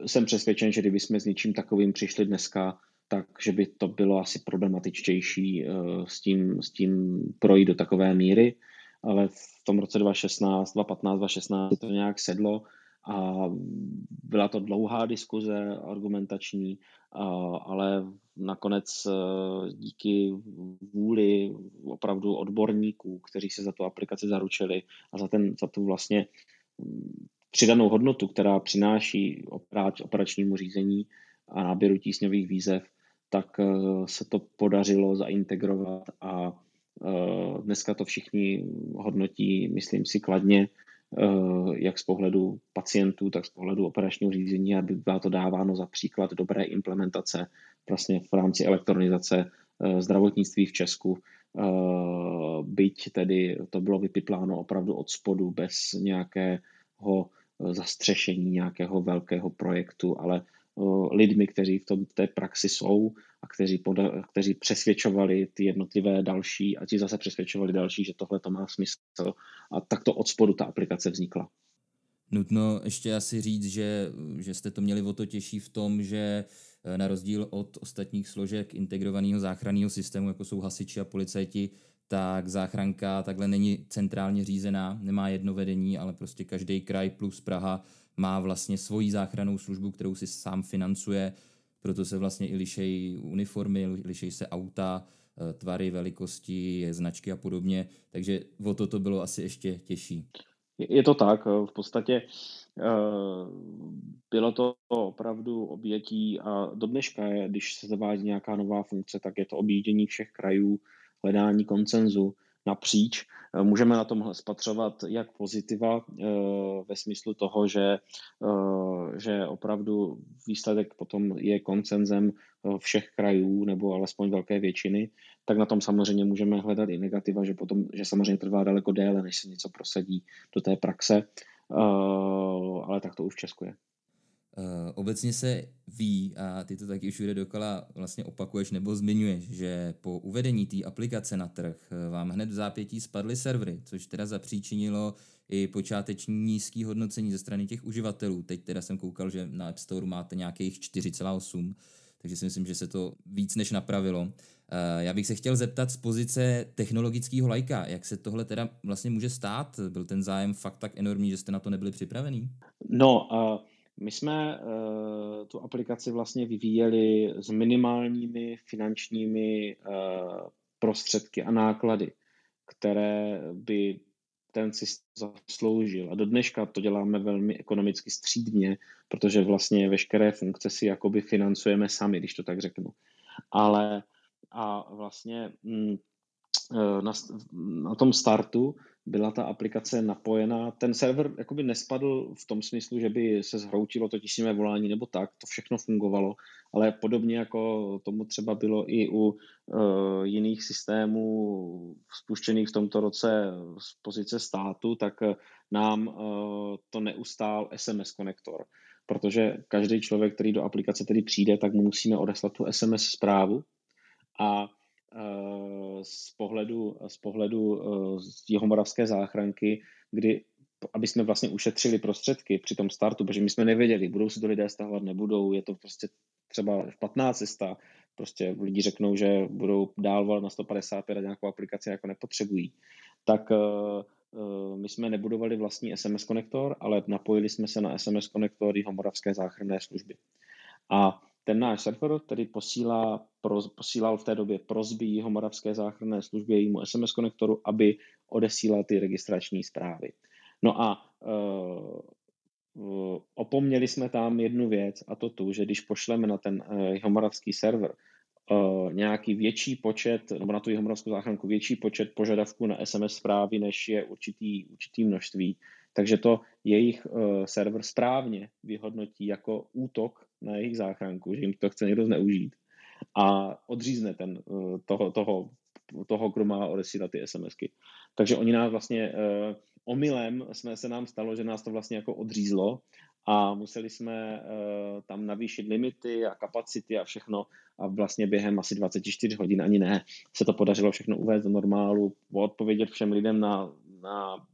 jsem přesvědčen, že kdyby jsme s něčím takovým přišli dneska, tak že by to bylo asi problematičtější s tím, s tím projít do takové míry, ale v tom roce 2016, 2015, 2016 to nějak sedlo a byla to dlouhá diskuze argumentační, ale nakonec e, díky vůli opravdu odborníků, kteří se za tu aplikaci zaručili a za, ten, za tu vlastně mm, přidanou hodnotu, která přináší operačnímu řízení a náběru tísňových výzev, tak e, se to podařilo zaintegrovat a dneska to všichni hodnotí, myslím si, kladně Eh, jak z pohledu pacientů, tak z pohledu operačního řízení, aby bylo to dáváno za příklad dobré implementace vlastně v rámci elektronizace eh, zdravotnictví v Česku. Eh, byť tedy to bylo vypipláno opravdu od spodu bez nějakého zastřešení nějakého velkého projektu, ale lidmi, kteří v tom, té praxi jsou a kteří, poda, kteří přesvědčovali ty jednotlivé další a ti zase přesvědčovali další, že tohle to má smysl a takto od spodu ta aplikace vznikla. Nutno ještě asi říct, že, že jste to měli o to těžší v tom, že eh, na rozdíl od ostatních složek integrovaného záchranného systému, jako jsou hasiči a policajti, tak záchranka takhle není centrálně řízená, nemá jedno vedení, ale prostě každý kraj plus Praha má vlastně svoji záchrannou službu, kterou si sám financuje, proto se vlastně i lišejí uniformy, lišejí se auta, eh, tvary, velikosti, značky a podobně, takže o to to bylo asi ještě těžší. Je to tak, eh, v podstatě eh, bylo to opravdu obětí a do dneška, když se zavádí nějaká nová funkce, tak je to objíždění všech krajů, hledání koncenzu napříč. Eh, můžeme na tom spatřovat jak pozitiva eh, ve smyslu toho, že, eh, že opravdu výsledek potom je koncenzem všech krajů nebo alespoň velké většiny, tak na tom samozřejmě můžeme hledat i negativa, že potom, že samozřejmě trvá daleko déle, než se něco prosadí do té praxe, ale tak to už v Česku je. Uh, obecně se ví, a ty to taky všude dokola vlastně opakuješ nebo zmiňuješ, že po uvedení té aplikace na trh eh, vám hned v zápětí spadly servery, což teda zapříčinilo i počáteční nízký hodnocení ze strany těch uživatelů. Teď teda jsem koukal, že na App Store máte nějakých 4,8, takže si myslím, že se to víc než napravilo. Uh, já bych se chtěl zeptat z pozice technologického lajka, jak se tohle teda vlastně může stát? Byl ten zájem fakt tak enormní, že jste na to nebyli připravený? No, uh my jsme uh, tu aplikaci vlastně vyvíjeli s minimálními finančními uh, prostředky a náklady, které by ten systém zasloužil. A do dneška to děláme velmi ekonomicky střídně, protože vlastně veškeré funkce si jakoby financujeme sami, když to tak řeknu. Ale a vlastně mm, na, na tom startu byla ta aplikace napojená. Ten server jakoby nespadl v tom smyslu, že by se zhroutilo to tísňové volání nebo tak, to všechno fungovalo, ale podobně jako tomu třeba bylo i u uh, jiných systémů spuštěných v tomto roce z pozice státu, tak nám uh, to neustál SMS konektor, protože každý člověk, který do aplikace tedy přijde, tak mu musíme odeslat tu SMS zprávu a z pohledu, z pohledu eh, z Jihomoravské záchranky, kdy aby jsme vlastně ušetřili prostředky při tom startu, protože my jsme nevěděli, budou si to lidé stahovat, nebudou, je to prostě třeba špatná cesta, prostě lidi řeknou, že budou dál volat na 155 a nějakou aplikaci jako nepotřebují. Tak uh, my jsme nebudovali vlastní SMS konektor, ale napojili jsme se na SMS konektor Jihomoravské záchranné služby. A ten náš server tedy posílá, pro, posílal v té době prozby jeho moravské záchranné službě, jejímu SMS konektoru, aby odesílal ty registrační zprávy. No a uh, opomněli jsme tam jednu věc a to tu, že když pošleme na ten uh, jeho moravský server uh, nějaký větší počet, nebo na tu jeho moravskou záchranku větší počet požadavků na SMS zprávy, než je určitý, určitý množství, takže to jejich uh, server správně vyhodnotí jako útok na jejich záchranku, že jim to chce někdo zneužít a odřízne ten, uh, toho, toho, toho, kdo má odesílat ty SMSky. Takže oni nás vlastně uh, omylem jsme, se nám stalo, že nás to vlastně jako odřízlo a museli jsme uh, tam navýšit limity a kapacity a všechno a vlastně během asi 24 hodin ani ne se to podařilo všechno uvést do normálu, odpovědět všem lidem na, na Eh,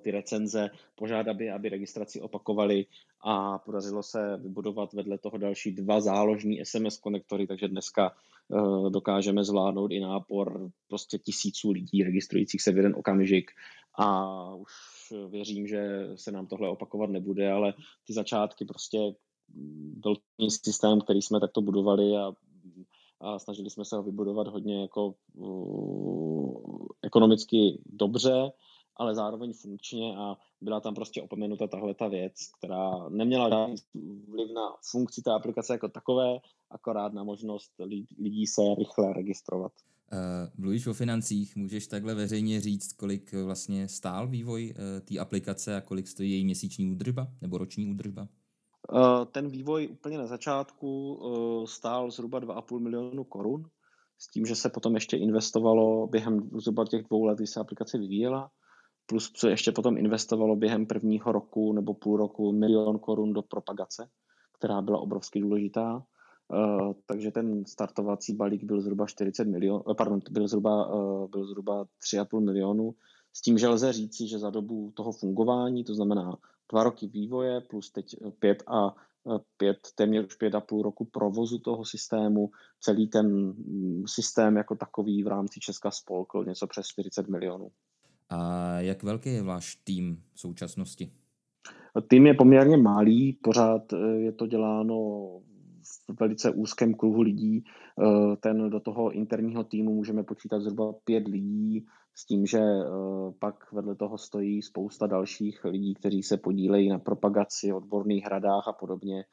ty recenze, požádat, aby, aby registraci opakovali a podařilo se vybudovat vedle toho další dva záložní SMS konektory, takže dneska uh, dokážeme zvládnout i nápor prostě tisíců lidí registrujících se v jeden okamžik. A už věřím, že se nám tohle opakovat nebude, ale ty začátky prostě byl systém, který jsme takto budovali a a snažili jsme se ho vybudovat hodně jako uh, ekonomicky dobře ale zároveň funkčně a byla tam prostě opomenuta tahle ta věc, která neměla žádný vliv na funkci té aplikace jako takové, akorát na možnost lidí se rychle registrovat. Uh, mluvíš o financích, můžeš takhle veřejně říct, kolik vlastně stál vývoj uh, té aplikace a kolik stojí její měsíční údržba nebo roční údržba? Uh, ten vývoj úplně na začátku uh, stál zhruba 2,5 milionu korun, s tím, že se potom ještě investovalo během zhruba těch dvou let, kdy se aplikace vyvíjela plus co ještě potom investovalo během prvního roku nebo půl roku milion korun do propagace, která byla obrovsky důležitá. Uh, takže ten startovací balík byl zhruba 40 milion, uh, pardon, byl zhruba, uh, byl zhruba 3,5 milionu, s tím, že lze říci, že za dobu toho fungování, to znamená dva roky vývoje plus teď pět a pět, téměř už pět a půl roku provozu toho systému, celý ten mm, systém jako takový v rámci Česka spolkl něco přes 40 milionů. A jak velký je váš tým v současnosti? Tým je poměrně malý, pořád eh, je to děláno v velice úzkém kruhu lidí. Eh, ten do toho interního týmu můžeme počítat zhruba pět lidí, s tím, že eh, pak vedle toho stojí spousta dalších lidí, kteří se podílejí na propagaci, odborných hradách a podobně,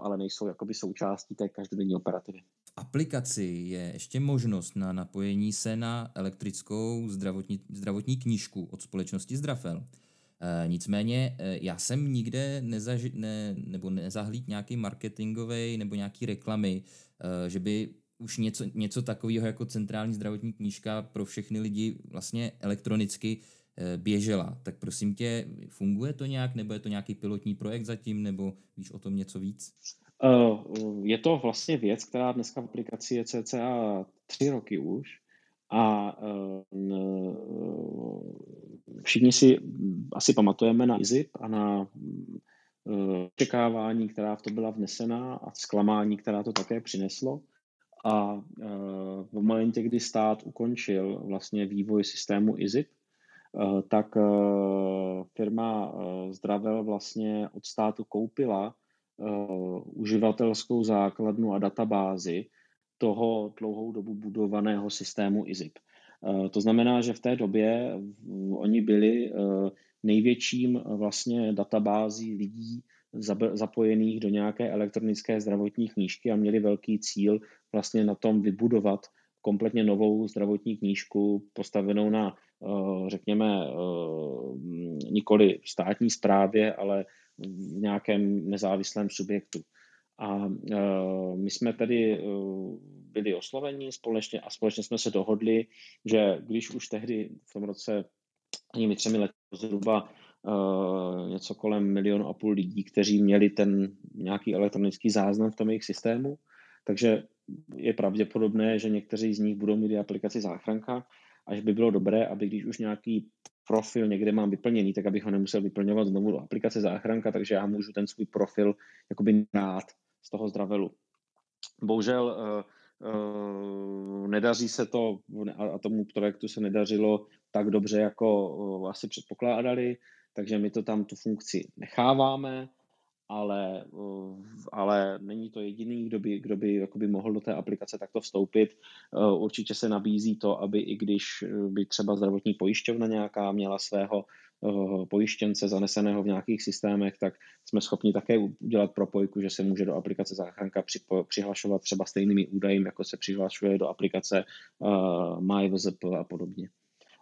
ale nejsou jakoby součástí té každodenní operativy aplikaci je ještě možnost na napojení se na elektrickou zdravotní, zdravotní knížku od společnosti Zdrafel. E, nicméně e, já jsem nikde nezaži, ne, nebo nezahlíd nějaký marketingový nebo nějaký reklamy, e, že by už něco, něco takového jako centrální zdravotní knížka pro všechny lidi vlastně elektronicky e, běžela. Tak prosím tě, funguje to nějak, nebo je to nějaký pilotní projekt zatím, nebo víš o tom něco víc? Eh, je to vlastně věc, která dneska v aplikaci je cca tři roky už a eh, všichni si asi pamatujeme na IZIP a na eh, očekávání, která v to byla vnesena a zklamání, která to také přineslo. A v momentě, kdy stát ukončil vlastně vývoj systému IZIP, tak firma Zdravel vlastně od státu koupila uh, uživatelskou základnu a databázi toho dlouhou dobu budovaného systému IZIP. Uh, to znamená, že v té době oni byli uh, největším vlastně databází lidí zapojených do nějaké elektronické zdravotní knížky a měli velký cíl vlastně na tom vybudovat kompletně novou zdravotní knížku postavenou na, řekněme, nikoli státní správě, ale v nějakém nezávislém subjektu. A uh, my jsme tedy uh, byli osloveni společně a společně jsme se dohodli, že když už tehdy v tom roce ani třemi lety zhruba uh, něco kolem milionu a půl lidí, kteří měli ten nějaký elektronický záznam v tom jejich systému, takže je pravděpodobné, že někteří z nich budou mít aplikaci záchranka, až by bylo dobré, aby když už nějaký profil někde mám vyplněný, tak abych ho nemusel vyplňovat znovu do aplikace záchranka, takže já můžu ten svůj profil jakoby rád z toho zdravelu. Bohužel uh, uh, nedaří se to a tomu projektu se nedařilo tak dobře, jako uh, asi předpokládali, takže my to tam tu funkci necháváme ale, ale není to jediný, kdo by, kdo by jakoby mohl do té aplikace takto vstoupit. Určitě se nabízí to, aby i když by třeba zdravotní pojišťovna nějaká měla svého Eh, pojištěnce zaneseného v nějakých systémech, tak jsme schopni také udělat propojku, že se může do aplikace záchranka přihlašovat třeba stejnými údaji, jako se přihlašuje do aplikace MyVZP a podobně.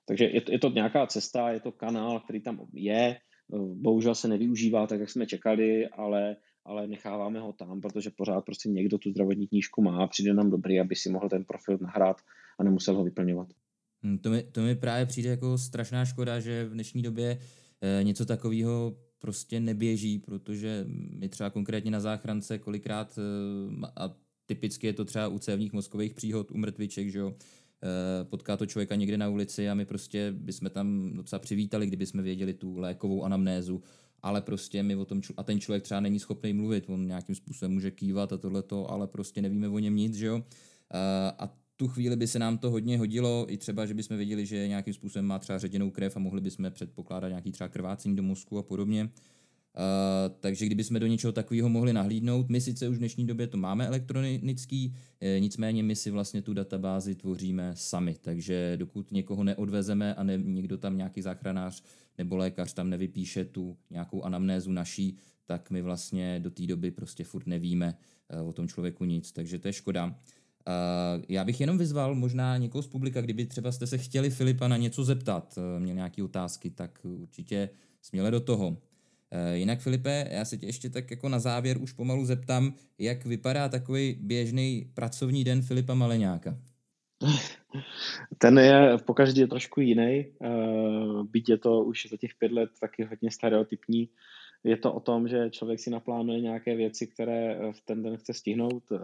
Takže je to, je to nějaká cesta, je to kanál, který tam je, eh, bohužel se nevyužívá tak, jak jsme čekali, ale, ale necháváme ho tam, protože pořád prostě někdo tu zdravotní knížku má a přijde nám dobrý, aby si mohl ten profil nahrát a nemusel ho vyplňovat. Hm, to mi, to mi právě přijde jako strašná škoda, že v dnešní době e, něco takového prostě neběží, protože my třeba konkrétně na záchrance kolikrát, e, a typicky je to třeba u cévních mozkových příhod, u mrtviček, že jo, potká to člověka někde na ulici a my prostě bychom tam docela přivítali, kdyby jsme věděli tu lékovou anamnézu, ale prostě my o tom, a ten člověk třeba není schopný mluvit, on nějakým způsobem může kývat a tohleto, ale prostě nevíme o něm nic, že jo. A tu chvíli by se nám to hodně hodilo, i třeba, že bychom věděli, že nějakým způsobem má třeba ředěnou krev a mohli bychom předpokládat nějaký třeba krvácení do mozku a podobně. Uh, takže kdybychom do něčeho takového mohli nahlídnout, my sice už v dnešní době to máme elektronický, e, nicméně my si vlastně tu databázi tvoříme sami, takže dokud někoho neodvezeme a ne, někdo tam nějaký záchranář nebo lékař tam nevypíše tu nějakou anamnézu naší, tak my vlastně do té doby prostě furt nevíme uh, o tom člověku nic, takže to je škoda. Uh, já bych jenom vyzval možná někoho z publika, kdyby třeba jste se chtěli Filipa na něco zeptat, uh, měl nějaké otázky, tak určitě směle do toho. Uh, jinak Filipe, já se tě ještě tak jako na závěr už pomalu zeptám, jak vypadá takový běžný pracovní den Filipa Maleňáka? Ten je po každý trošku jiný, byť je to už za těch pět let taky hodně stereotypní. Je to o tom, že člověk si naplánuje nějaké věci, které v ten den chce stihnout Eh,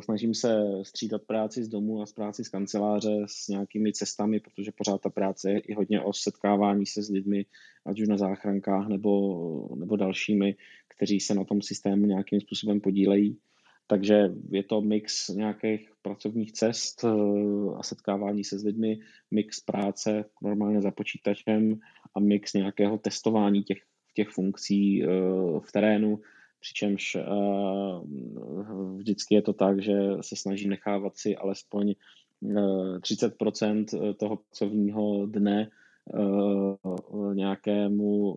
snažím se střídat práci z domu a z práci z kanceláře s nějakými cestami, protože pořád ta práce je i hodně o setkávání se s lidmi, ať už na záchrankách nebo, nebo dalšími, kteří se na tom systému nějakým způsobem podílejí. Takže je to mix nějakých pracovních cest eh, a setkávání se s lidmi, mix práce normálně za počítačem a mix nějakého testování těch, těch funkcí eh, v terénu, přičemž uh, vždycky je to tak, že se snažím nechávat si alespoň uh, eh, 30% toho pracovního dne nějakému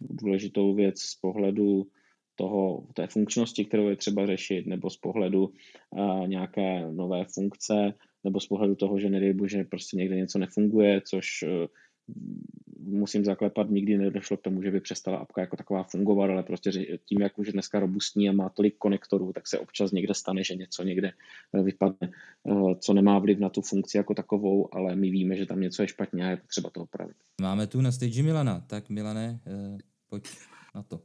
důležitou věc z pohledu toho, té funkčnosti, kterou je třeba řešit, nebo z pohledu uh, nějaké nové funkce, nebo z pohledu toho, že nedej bože, prostě někde něco nefunguje, což uh, musím zaklepat, nikdy nedošlo k tomu, že by přestala apka jako taková fungovat, ale prostě tím, jak už je dneska robustní a má tolik konektorů, tak se občas někde stane, že něco někde eh, vypadne, eh, co nemá vliv na tu funkci jako takovou, ale my víme, že tam něco je špatně a je potřeba to opravit. Máme tu na stage Milana, tak Milane, eh, pojď na to.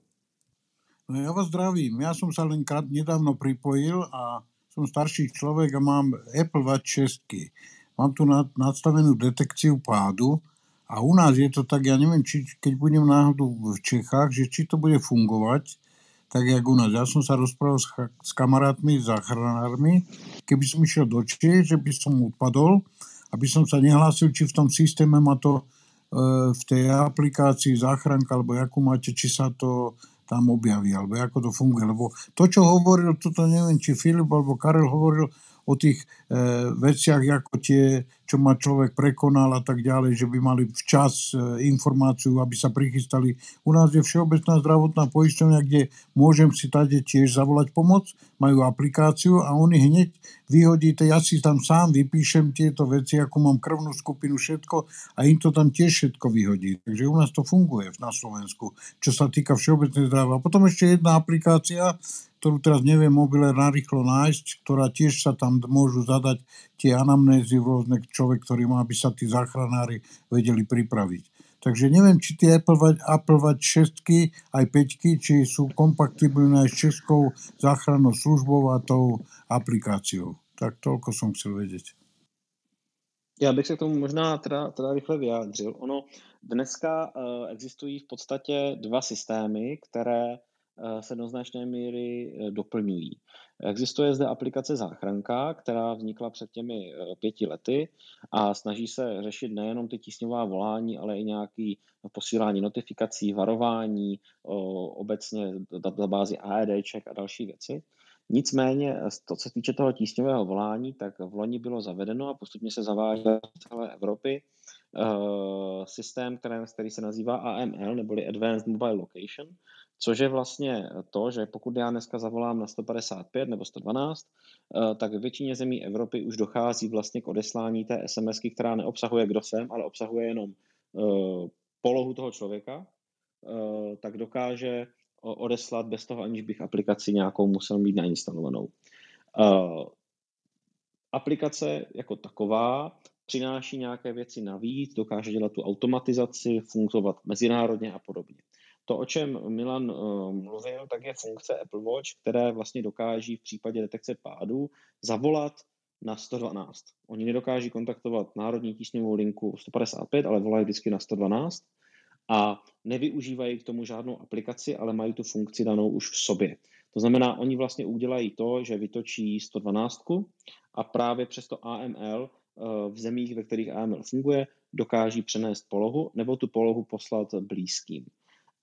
No ja vás zdravím. Ja som sa len krát nedávno pripojil a som starší človek a mám Apple Watch 6. Mám tu nadstavenú detekciu pádu a u nás je to tak, ja neviem, či keď budem náhodou v Čechách, že či to bude fungovať, tak jak u nás. Ja som sa rozprával s, s kamarátmi, záchranármi, keby som išiel do Čech, že by som odpadol, aby som sa nehlásil, či v tom systéme má to e, v tej aplikácii záchranka, alebo akú máte, či sa to tam objaví, alebo ako to funguje. Lebo to, čo hovoril, toto neviem, či Filip alebo Karel hovoril o tých e, veciach, ako tie čo ma človek prekonal a tak ďalej, že by mali včas e, informáciu, aby sa prichystali. U nás je Všeobecná zdravotná poisťovňa, kde môžem si tady tiež zavolať pomoc, majú aplikáciu a oni hneď vyhodíte, ja si tam sám vypíšem tieto veci, ako mám krvnú skupinu, všetko a im to tam tiež všetko vyhodí. Takže u nás to funguje na Slovensku, čo sa týka všeobecnej zdravia. A potom ešte jedna aplikácia, ktorú teraz neviem mobile narýchlo nájsť, ktorá tiež sa tam môžu zadať tie anamnézy rôzne človek, ktorý má, aby sa tí záchranári vedeli pripraviť. Takže neviem, či tie Apple, Apple Watch 6 aj 5, či sú kompatibilné aj s Českou záchrannou službou a tou aplikáciou. Tak toľko som chcel vedieť. Já bych se k tomu možná teda, teda rychle vyjádřil. Ono dneska uh, existují v podstatě dva systémy, které se do značné míry doplňují. Existuje zde aplikace Záchranka, která vznikla před těmi pěti lety a snaží se řešit nejenom ty tísňová volání, ale i nějaké posílání notifikací, varování, obecně databázy AEDček a další věci. Nicméně, to, co se týče toho tísňového volání, tak v loni bylo zavedeno a postupně se zavádí v celé Evropy systém, který se nazývá AML, neboli Advanced Mobile Location, což je vlastně to, že pokud já dneska zavolám na 155 nebo 112, uh, tak většině zemí Evropy už dochází vlastně k odeslání té SMSky, která neobsahuje, kdo jsem, ale obsahuje jenom uh, polohu toho člověka, tak dokáže odeslat bez toho, aniž bych aplikaci nějakou musel mít nainstalovanou. Aplikace jako taková přináší nějaké věci navíc, dokáže dělat tu automatizaci, fungovat mezinárodně a podobně. To, o čem Milan uh, mluvil, tak je funkce Apple Watch, které vlastně dokáží v případě detekce pádu zavolat na 112. Oni nedokáží kontaktovat národní tísňovou linku 155, ale volají vždycky na 112 a nevyužívají k tomu žádnou aplikaci, ale mají tu funkci danou už v sobě. To znamená, oni vlastně udělají to, že vytočí 112 a právě přes to AML eh, v zemích, ve kterých AML funguje, dokáží přenést polohu nebo tu polohu poslat blízkým.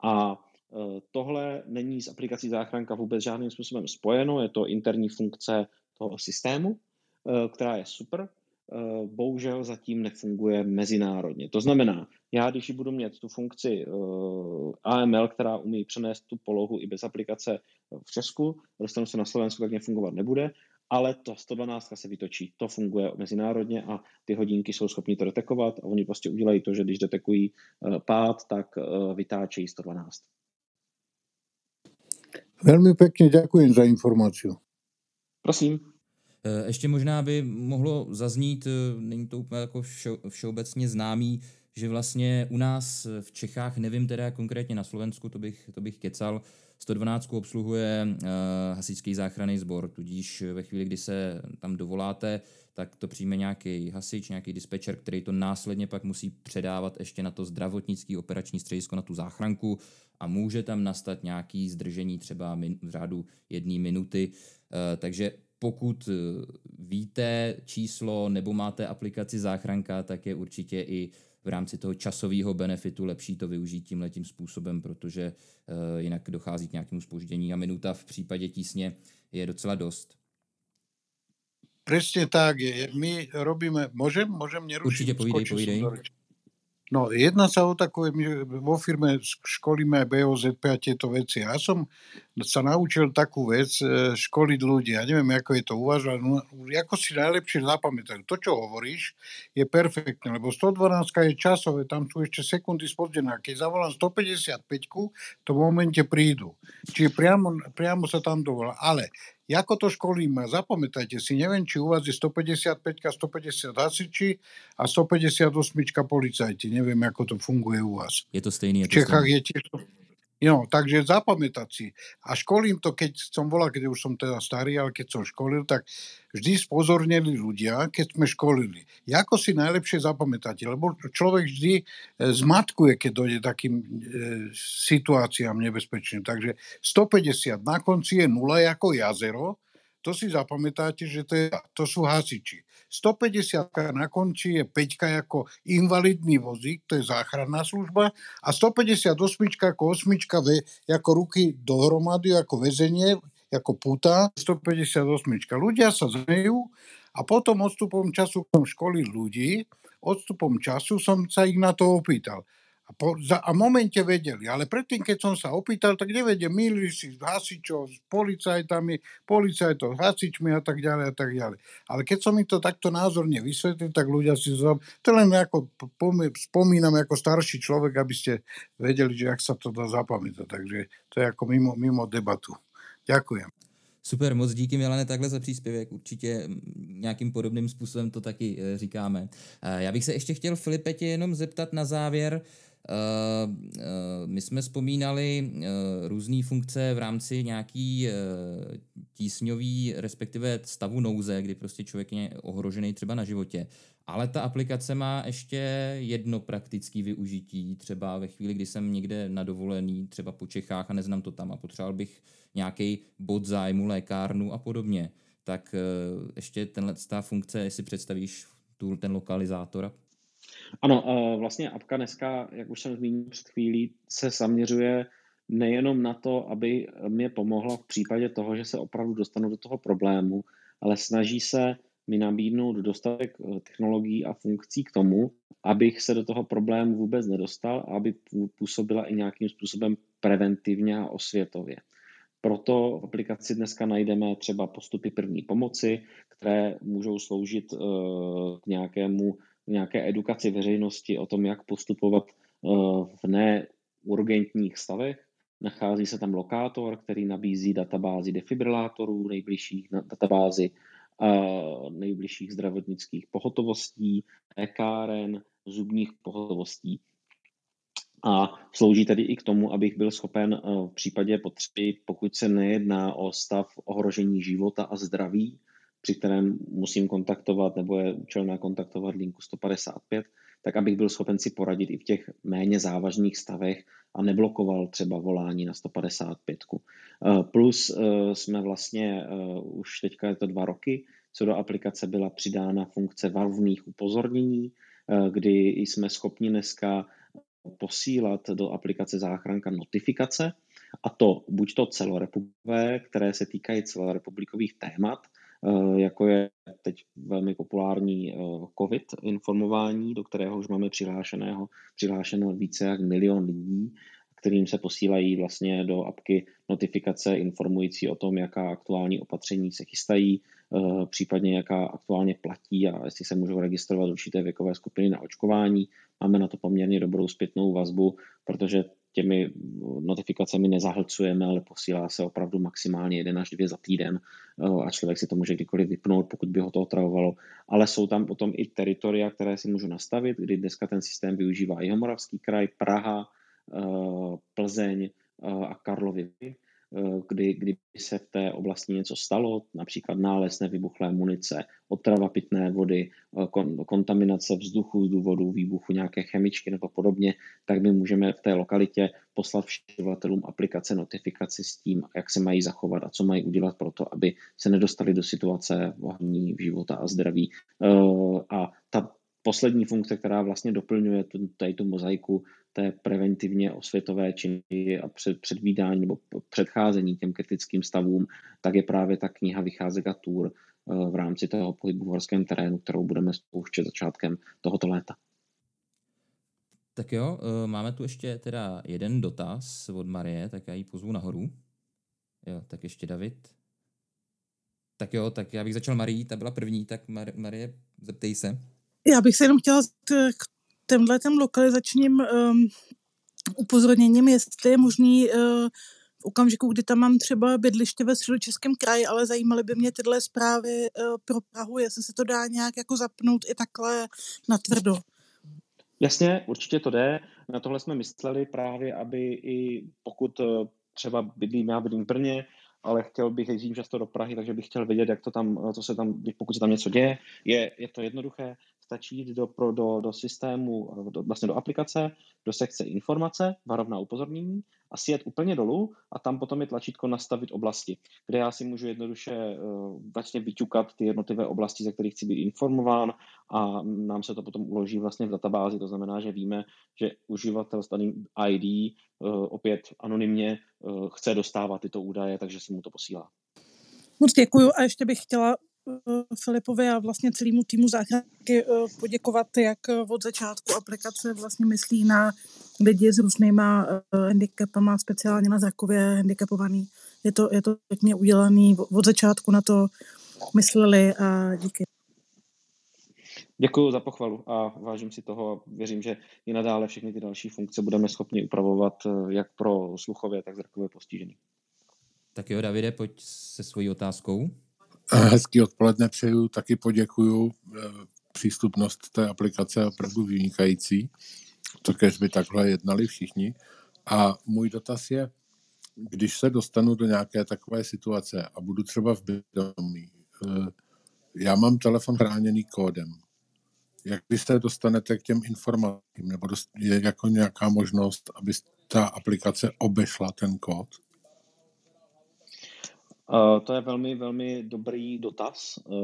A eh, tohle není s aplikací záchranka vůbec žádným způsobem spojeno, je to interní funkce toho systému, eh, která je super, Eh, bohužel zatím nefunguje mezinárodně. To znamená, já když budu mít tu funkci AML, která umí přenést tu polohu i bez aplikace v Česku, dostanu se na Slovensku, tak nefungovat nebude, ale to 112 se vytočí. To funguje mezinárodně a ty hodinky jsou schopni to detekovat a oni prostě udělají to, že když detekují eh, pád, tak vytáčejí 112. Velmi pěkně děkuji za informaci. Prosím. Eh, ještě možná by mohlo zaznít, eh, není to úplně jako všeobecně známý, že vlastně u nás v Čechách, nevím teda konkrétně na Slovensku, to bych, to bych kecal, 112 obsluhuje uh, hasičský záchranný sbor, tudíž ve chvíli, kdy se tam dovoláte, tak to přijme nějaký hasič, nějaký dispečer, který to následně pak musí předávat ještě na to zdravotnický operační středisko, na tu záchranku a může tam nastat nějaký zdržení třeba min, v řádu jedné minuty. Uh, takže pokud eh, víte číslo nebo máte aplikaci záchranka, tak je určitě i v rámci toho časového benefitu lepší to využít tím letím způsobem, protože uh, jinak dochází k nějakému spoždění a minuta v případě tísně je docela dost. Přesně tak. My robíme, můžem, můžem nerušit? Určitě povídej, povídej. No, jedna sa o takové, my vo firme školíme BOZP a tieto veci. Ja som sa naučil takú vec, e, školiť ľudí. Ja neviem, ako je to uvažovať. No, ako si najlepšie zapamätajú. To, čo hovoríš, je perfektné, lebo 112 je časové, tam sú ešte sekundy spoddené. Keď zavolám 155, to v momente prídu. Čiže priamo, priamo sa tam dovolá. Ale Jako to školíme? Zapamätajte si, neviem, či u vás je 155, 150 hasiči a 158 policajti. Neviem, ako to funguje u vás. Je to stejný. V Čechách je tiež No, takže zapamätať si. A školím to, keď som volal, keď už som teda starý, ale keď som školil, tak vždy spozornili ľudia, keď sme školili. Ako si najlepšie zapamätáte? Lebo človek vždy e, zmatkuje, keď dojde takým e, situáciám nebezpečným. Takže 150 na konci je nula ako jazero, to si zapamätáte, že to, je, to sú hasiči. 150 na konci je 5 ako invalidný vozík, to je záchranná služba, a 158 ako osmička ve, ako ruky dohromady, ako väzenie, ako puta, 158. Ľudia sa zmejú a potom odstupom času som školil ľudí, odstupom času som sa ich na to opýtal. A, po, za, a momente vedeli, ale predtým, keď som sa opýtal, tak nevedel, milili si s hasičov, s policajtami, policajtov, s hasičmi a tak ďalej a tak ďalej. Ale keď som mi to takto názorne vysvetlil, tak ľudia si zob... to len ako spomínam ako starší človek, aby ste vedeli, že ak sa to dá zapamätať. Takže to je ako mimo, mimo debatu. Ďakujem. Super, moc díky Milane takhle za příspěvek, určitě nějakým podobným způsobem to taky e, říkáme. E, já bych se ještě chtěl Filipe tě jenom zeptat na závěr, my jsme vzpomínali uh, různé funkce v rámci nějaký tísňový, respektive stavu nouze, kdy prostě člověk je ohrožený třeba na životě. Ale ta aplikace má ještě jedno praktické využití, třeba ve chvíli, kdy jsem někde na dovolený, třeba po Čechách a neznám to tam a potřeboval bych nějaký bod zájmu, lékárnu a podobně. Tak ještě tenhle ta funkce, jestli představíš tu, ten lokalizátor ano, vlastně apka dneska, jak už jsem zmínil před chvílí, se zaměřuje nejenom na to, aby mě pomohla v případě toho, že se opravdu dostanu do toho problému, ale snaží se mi nabídnout dostatek eh, technologií a funkcí k tomu, abych se do toho problému vůbec nedostal a aby působila i nějakým způsobem preventivně a osvětově. Proto v aplikaci dneska najdeme třeba postupy první pomoci, které můžou sloužit eh, k nějakému nějaké edukaci veřejnosti o tom, jak postupovat eh, v neurgentních stavech. Nachází se tam lokátor, který nabízí databázi defibrilátorů, nejbližších databázi eh, nejbližších zdravotnických pohotovostí, lékáren, zubních pohotovostí. A slouží tedy i k tomu, abych byl schopen eh, v případě potřeby, pokud se nejedná o stav ohrožení života a zdraví, při kterém musím kontaktovat nebo je účelné kontaktovat linku 155, tak abych byl schopen si poradit i v těch méně závažných stavech a neblokoval třeba volání na 155. Eh, plus eh, jsme vlastně eh, už teďka je to dva roky, co do aplikace byla přidána funkce varovných upozornění, kdy jsme schopni dneska posílat do aplikace záchranka notifikace, a to buď to celorepublikové, které se týkají celorepublikových témat, jako je teď velmi populární eh, COVID informování, do kterého už máme přihlášeného, přihlášeno více jak milion lidí, kterým se posílají vlastně do apky notifikace informující o tom, jaká aktuální opatření se chystají, eh, případně jaká aktuálně platí a jestli se můžou registrovat určité věkové skupiny na očkování. Máme na to poměrně dobrou zpětnou vazbu, protože těmi notifikacemi nezahlcujeme, ale posílá se opravdu maximálně jeden až dvě za týden eh, a člověk si to může kdykoliv vypnout, pokud by ho to otravovalo. Ale jsou tam potom i teritoria, které si můžu nastavit, kdy dneska ten systém využívá Jihomoravský kraj, Praha, eh, Plzeň eh, a Karlovy kdy, kdyby se v té oblasti něco stalo, například nález nevybuchlé munice, otrava pitné vody, eh, kon, kontaminace vzduchu z důvodu výbuchu nějaké chemičky nebo podobně, tak my můžeme v té lokalitě poslat všem aplikace notifikaci s tím, jak se mají zachovat a co mají udělat pro to, aby se nedostali do situace ohní života a zdraví. Eh, a ta poslední funkce, která vlastně doplňuje tu, tady tu mozaiku té preventivně osvětové činy a před, předvídání nebo předcházení těm kritickým stavům, tak je právě ta kniha Vycházek a tour eh, v rámci toho pohybu v horském terénu, kterou budeme spouštět začátkem tohoto léta. Tak jo, eh, máme tu ještě teda jeden dotaz od Marie, tak já ji pozvu nahoru. Jo, tak ještě David. Tak jo, tak já bych začal Marí, ta byla první, tak Mar- Marie, zeptej se. Já bych se jenom chtěla k těmhle těm lokalizačním um, upozorněním, jestli je možný uh, v okamžiku, kdy tam mám třeba bydliště ve středočeském kraji, ale zajímaly by mě tyhle zprávy uh, pro Prahu, jestli se to dá nějak jako zapnout i takhle na tvrdo. Jasně, určitě to jde. Na tohle jsme mysleli právě, aby i pokud třeba bydlím, já bydlím v Brně, ale chtěl bych jezdit často do Prahy, takže bych chtěl vědět, jak to tam, co se tam, pokud se tam něco děje. Je, je to jednoduché, stačí jít do, pro, do, do systému, do, vlastně do aplikace, do sekce informace, varovná upozornění a sjet úplně dolů a tam potom je tlačítko nastavit oblasti, kde já si můžu jednoduše uh, vlastně vyťukat ty jednotlivé oblasti, ze kterých chci být informován a nám se to potom uloží vlastně v databázi, to znamená, že víme, že uživatel s daným ID uh, eh, opět anonymně uh, chce dostávat tyto údaje, takže si mu to posílá. Moc děkuju a ještě bych chtěla Filipovi a vlastně celému týmu záchranky eh, poděkovat, jak eh, od začátku aplikace vlastně myslí na lidi s různýma handicapama, speciálně na zrakově handicapovaný. Je to, je to pěkně udělaný, od začátku na to mysleli a díky. Děkuji za pochvalu a vážím si toho a věřím, že i nadále všechny ty další funkce budeme schopni upravovat jak pro sluchově, tak zrakové postižení. Tak jo, Davide, pojď se svojí otázkou. Hezký odpoledne přeju, taky poděkuju. Eh, přístupnost té aplikace je opravdu vynikající. To kež by takhle jednali všichni. A můj dotaz je, když se dostanu do nějaké takové situace a budu třeba v bydlení, eh, já mám telefon chráněný kódem. Jak vy se dostanete k těm informacím? Nebo je jako nějaká možnost, aby ta aplikace obešla ten kód? Uh, to je velmi, velmi dobrý dotaz. Uh,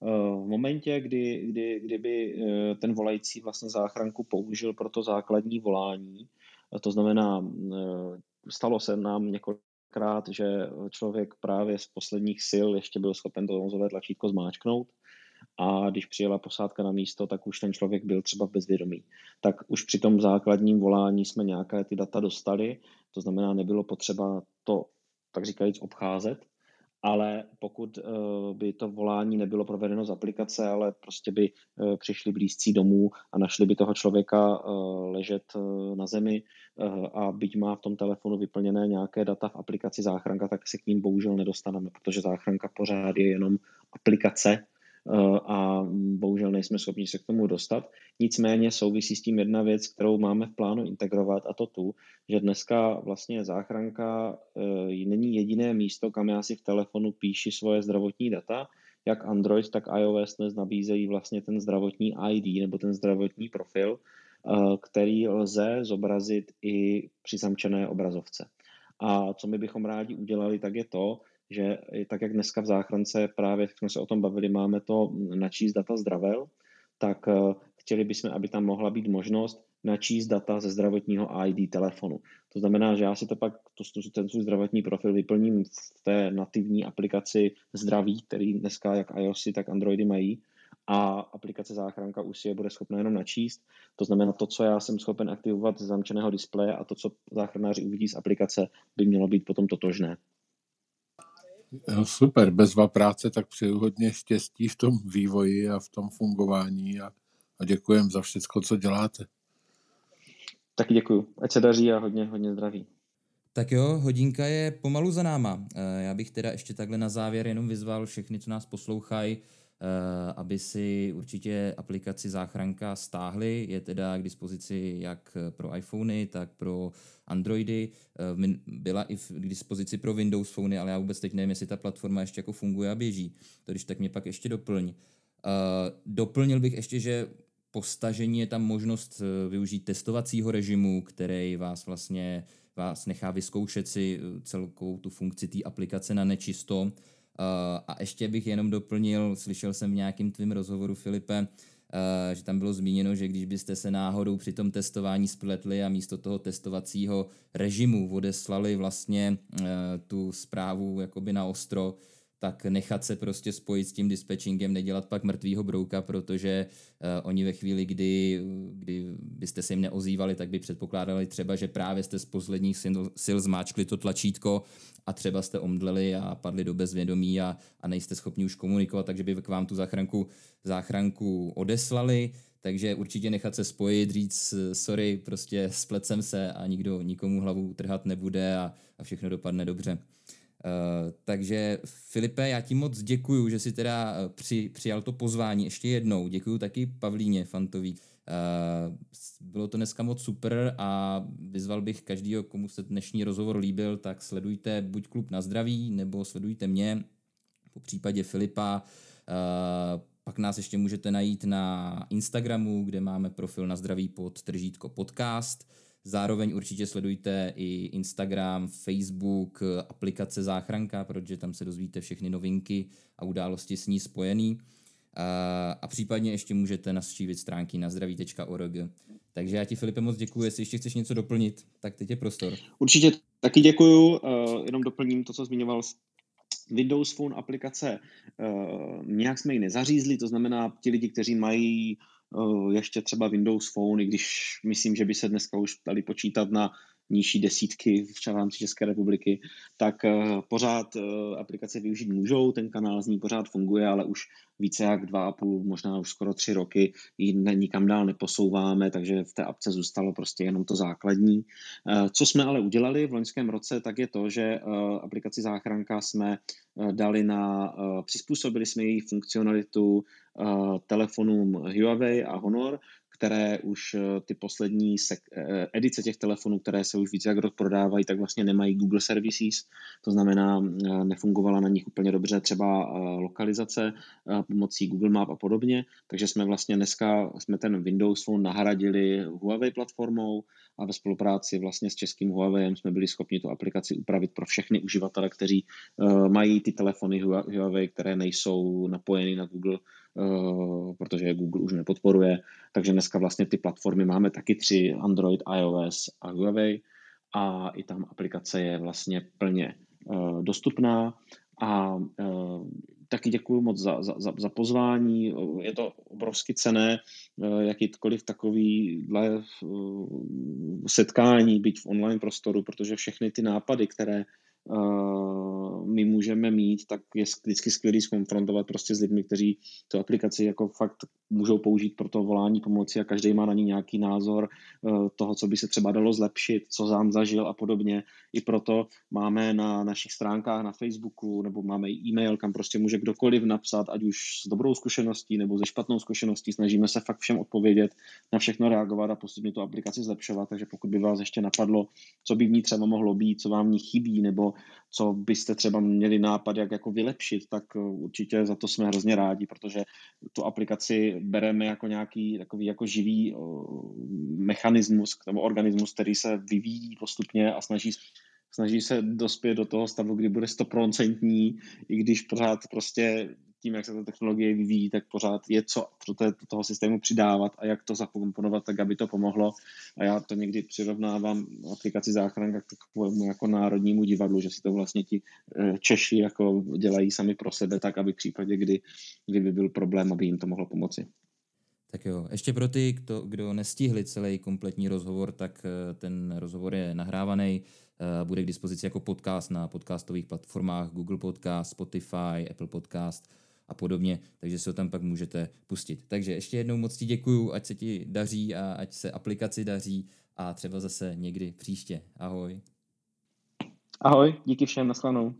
uh, v momentě, kdy, kdy, kdyby ten volající vlastně záchranku použil pro to základní volání, to znamená, stalo se nám několikrát, že člověk právě z posledních sil ještě byl schopen to nouzové tlačítko zmáčknout a když přijela posádka na místo, tak už ten člověk byl třeba v bezvědomí. Tak už při tom základním volání jsme nějaké ty data dostali, to znamená, nebylo potřeba to, tak říkajíc, obcházet, ale pokud uh, by to volání nebylo provedeno z aplikace, ale prostě by uh, přišli blízcí domů a našli by toho člověka uh, ležet na zemi a byť má v tom telefonu vyplněné nějaké data v aplikaci záchranka, tak se k ním bohužel nedostaneme, protože záchranka pořád je jenom aplikace. Eh, a bohužel nejsme schopni se k tomu dostat. Nicméně souvisí s tím jedna věc, kterou máme v plánu integrovat a to tu, že dneska vlastně záchranka eh, není jediné místo, kam já si v telefonu píši svoje zdravotní data, jak Android, tak iOS dnes nabízejí vlastně ten zdravotní ID nebo ten zdravotní profil, eh, který lze zobrazit i při zamčené obrazovce. A co my bychom rádi udělali, tak je to, že tak jak dneska v záchrance právě, jak jsme se o tom bavili, máme to načíst data zdravel, tak eh, chtěli bychom, aby tam mohla být možnost načíst data ze zdravotního ID telefonu. To znamená, že já si to pak, to, ten svůj zdravotní profil vyplním v té nativní aplikaci zdraví, který dneska jak iOSy, tak Androidy mají a aplikace záchranka už si je bude schopna jenom načíst. To znamená, to, co já jsem schopen aktivovat z zamčeného displeje a to, co záchranáři uvidí z aplikace, by mělo být potom totožné. Jo, super, bezva práce, tak přeju hodně štěstí v tom vývoji a v tom fungování a, a děkujem za všechno, co děláte. Taky děkuju. Ať se daří a hodně, hodně zdraví. Tak jo, hodinka je pomalu za náma. Eh, já bych teda ještě takhle na závěr jenom vyzval všechny, co nás poslouchají, Eh, aby si určitě aplikaci záchranka stáhli. Je teda k dispozici jak pro iPhony, tak pro Androidy. Eh, byla i k dispozici pro Windows Phony, ale já vůbec teď nevím, jestli ta platforma ještě jako funguje a běží. To když tak mě pak ještě doplň. Eh, doplnil bych ještě, že po stažení je tam možnost využít testovacího režimu, který vás vlastně vás nechá vyzkoušet si celkou tu funkci té aplikace na nečisto Eh, a ještě bych jenom doplnil, slyšel jsem v nějakém tvým rozhovoru, Filipe, Uh, že tam bylo zmíněno, že když byste se náhodou při tom testování spletli a místo toho testovacího režimu odeslali vlastně uh, tu zprávu jakoby na ostro, tak nechat se prostě spojit s tím dispatchingem, nedělat pak mrtvýho brouka, protože uh, oni ve chvíli, kdy, kdy byste se jim neozývali, tak by předpokládali třeba, že právě jste z posledních sil, sil zmáčkli to tlačítko a třeba jste omdleli a padli do bezvědomí a, a nejste schopni už komunikovat, takže by k vám tu záchranku, záchranku odeslali, takže určitě nechat se spojit, říct sorry, prostě splet se a nikdo nikomu hlavu trhat nebude a, a všechno dopadne dobře. Uh, takže Filipe, já ti moc děkuju, že jsi teda eh, při, přijal to pozvání ještě jednou. Děkuju taky Pavlíně Fantový. Uh, bylo to dneska moc super a vyzval bych každýho, komu se dnešní rozhovor líbil, tak sledujte buď klub na zdraví, nebo sledujte mě, po případě Filipa. Uh, pak nás ještě můžete najít na Instagramu, kde máme profil na zdraví pod tržítko podcast. Zároveň určitě sledujte i Instagram, Facebook, aplikace Záchranka, protože tam se dozvíte všechny novinky a události s ní spojený. A, a případně ještě můžete navštívit stránky na zdraví.org. Takže já ti, Filipe, moc děkuji. Jestli ještě chceš něco doplnit, tak teď je prostor. Určitě taky děkuju. Uh, jenom doplním to, co zmiňoval Windows Phone aplikace. Uh, nějak jsme ji nezařízli, to znamená, ti lidi, kteří mají ještě třeba Windows Phone, i když myslím, že by se dneska už dali počítat na nižší desítky v rámci České republiky, tak eh, pořád eh, aplikace využít můžou, ten kanál z ní pořád funguje, ale už více jak dva a půl, možná už skoro tři roky ji nikam dál neposouváme, takže v té apce zůstalo prostě jenom to základní. Eh, co jsme ale udělali v loňském roce, tak je to, že aplikaci záchranka jsme dali na, přizpůsobili jsme její funkcionalitu telefonům Huawei a Honor, které už ty poslední edice těch telefonů, které se už více jak rok prodávají, tak vlastně nemají Google Services, to znamená, nefungovala na nich úplně dobře třeba lokalizace pomocí Google Map a podobně, takže jsme vlastně dneska jsme ten Windows Phone nahradili Huawei platformou a ve spolupráci vlastně s českým Huawei jsme byli schopni tu aplikaci upravit pro všechny uživatele, kteří mají ty telefony Huawei, které nejsou napojeny na Google, protože je Google už nepodporuje. Takže dneska vlastně ty platformy máme taky tři, Android, iOS a Huawei a i tam aplikace je vlastně plně dostupná a taky děkuji moc za, za, za pozvání. Je to obrovsky cené, jakýkoliv takovýhle setkání, být v online prostoru, protože všechny ty nápady, které my můžeme mít, tak je vždycky skvělý skonfrontovat prostě s lidmi, kteří tu aplikaci jako fakt můžou použít pro to volání pomoci a každý má na ní nějaký názor eh, toho, co by se třeba dalo zlepšit, co sám zažil a podobně. I proto máme na našich stránkách na Facebooku nebo máme e-mail, kam prostě může kdokoliv napsat, ať už s dobrou zkušeností nebo ze špatnou zkušeností. Snažíme se fakt všem odpovědět, na všechno reagovat a postupně tu aplikaci zlepšovat. Takže pokud by vás ještě napadlo, co by v ní třeba mohlo být, co vám v ní chybí, nebo co byste třeba měli nápad, jak jako vylepšit, tak eh, určitě za to jsme hrozně rádi, protože tu aplikaci bereme jako nějaký takový jako živý mechanismus nebo organismus, který se vyvíjí postupně a snaží snaží se dospět do toho stavu, kdy bude stoprocentní, i když pořád prostě tím, jak se ta technologie vyvíjí, tak pořád je co do, té, toho systému přidávat a jak to zakomponovat, tak aby to pomohlo. A já to někdy přirovnávám aplikaci záchranka k takovému jako národnímu divadlu, že si to vlastně ti eh, Češi jako dělají sami pro sebe, tak aby v případě, kdy, kdyby byl problém, aby jim to mohlo pomoci. Tak jo, ještě pro ty, kdo, kdo nestihli celý kompletní rozhovor, tak eh, ten rozhovor je nahrávaný, bude k dispozici jako podcast na podcastových platformách Google Podcast, Spotify, Apple Podcast a podobně, takže si ho tam pak můžete pustit. Takže ještě jednou moc ti děkuju, ať se ti daří a ať se aplikaci daří a třeba zase někdy příště. Ahoj. Ahoj, díky všem, nashledanou.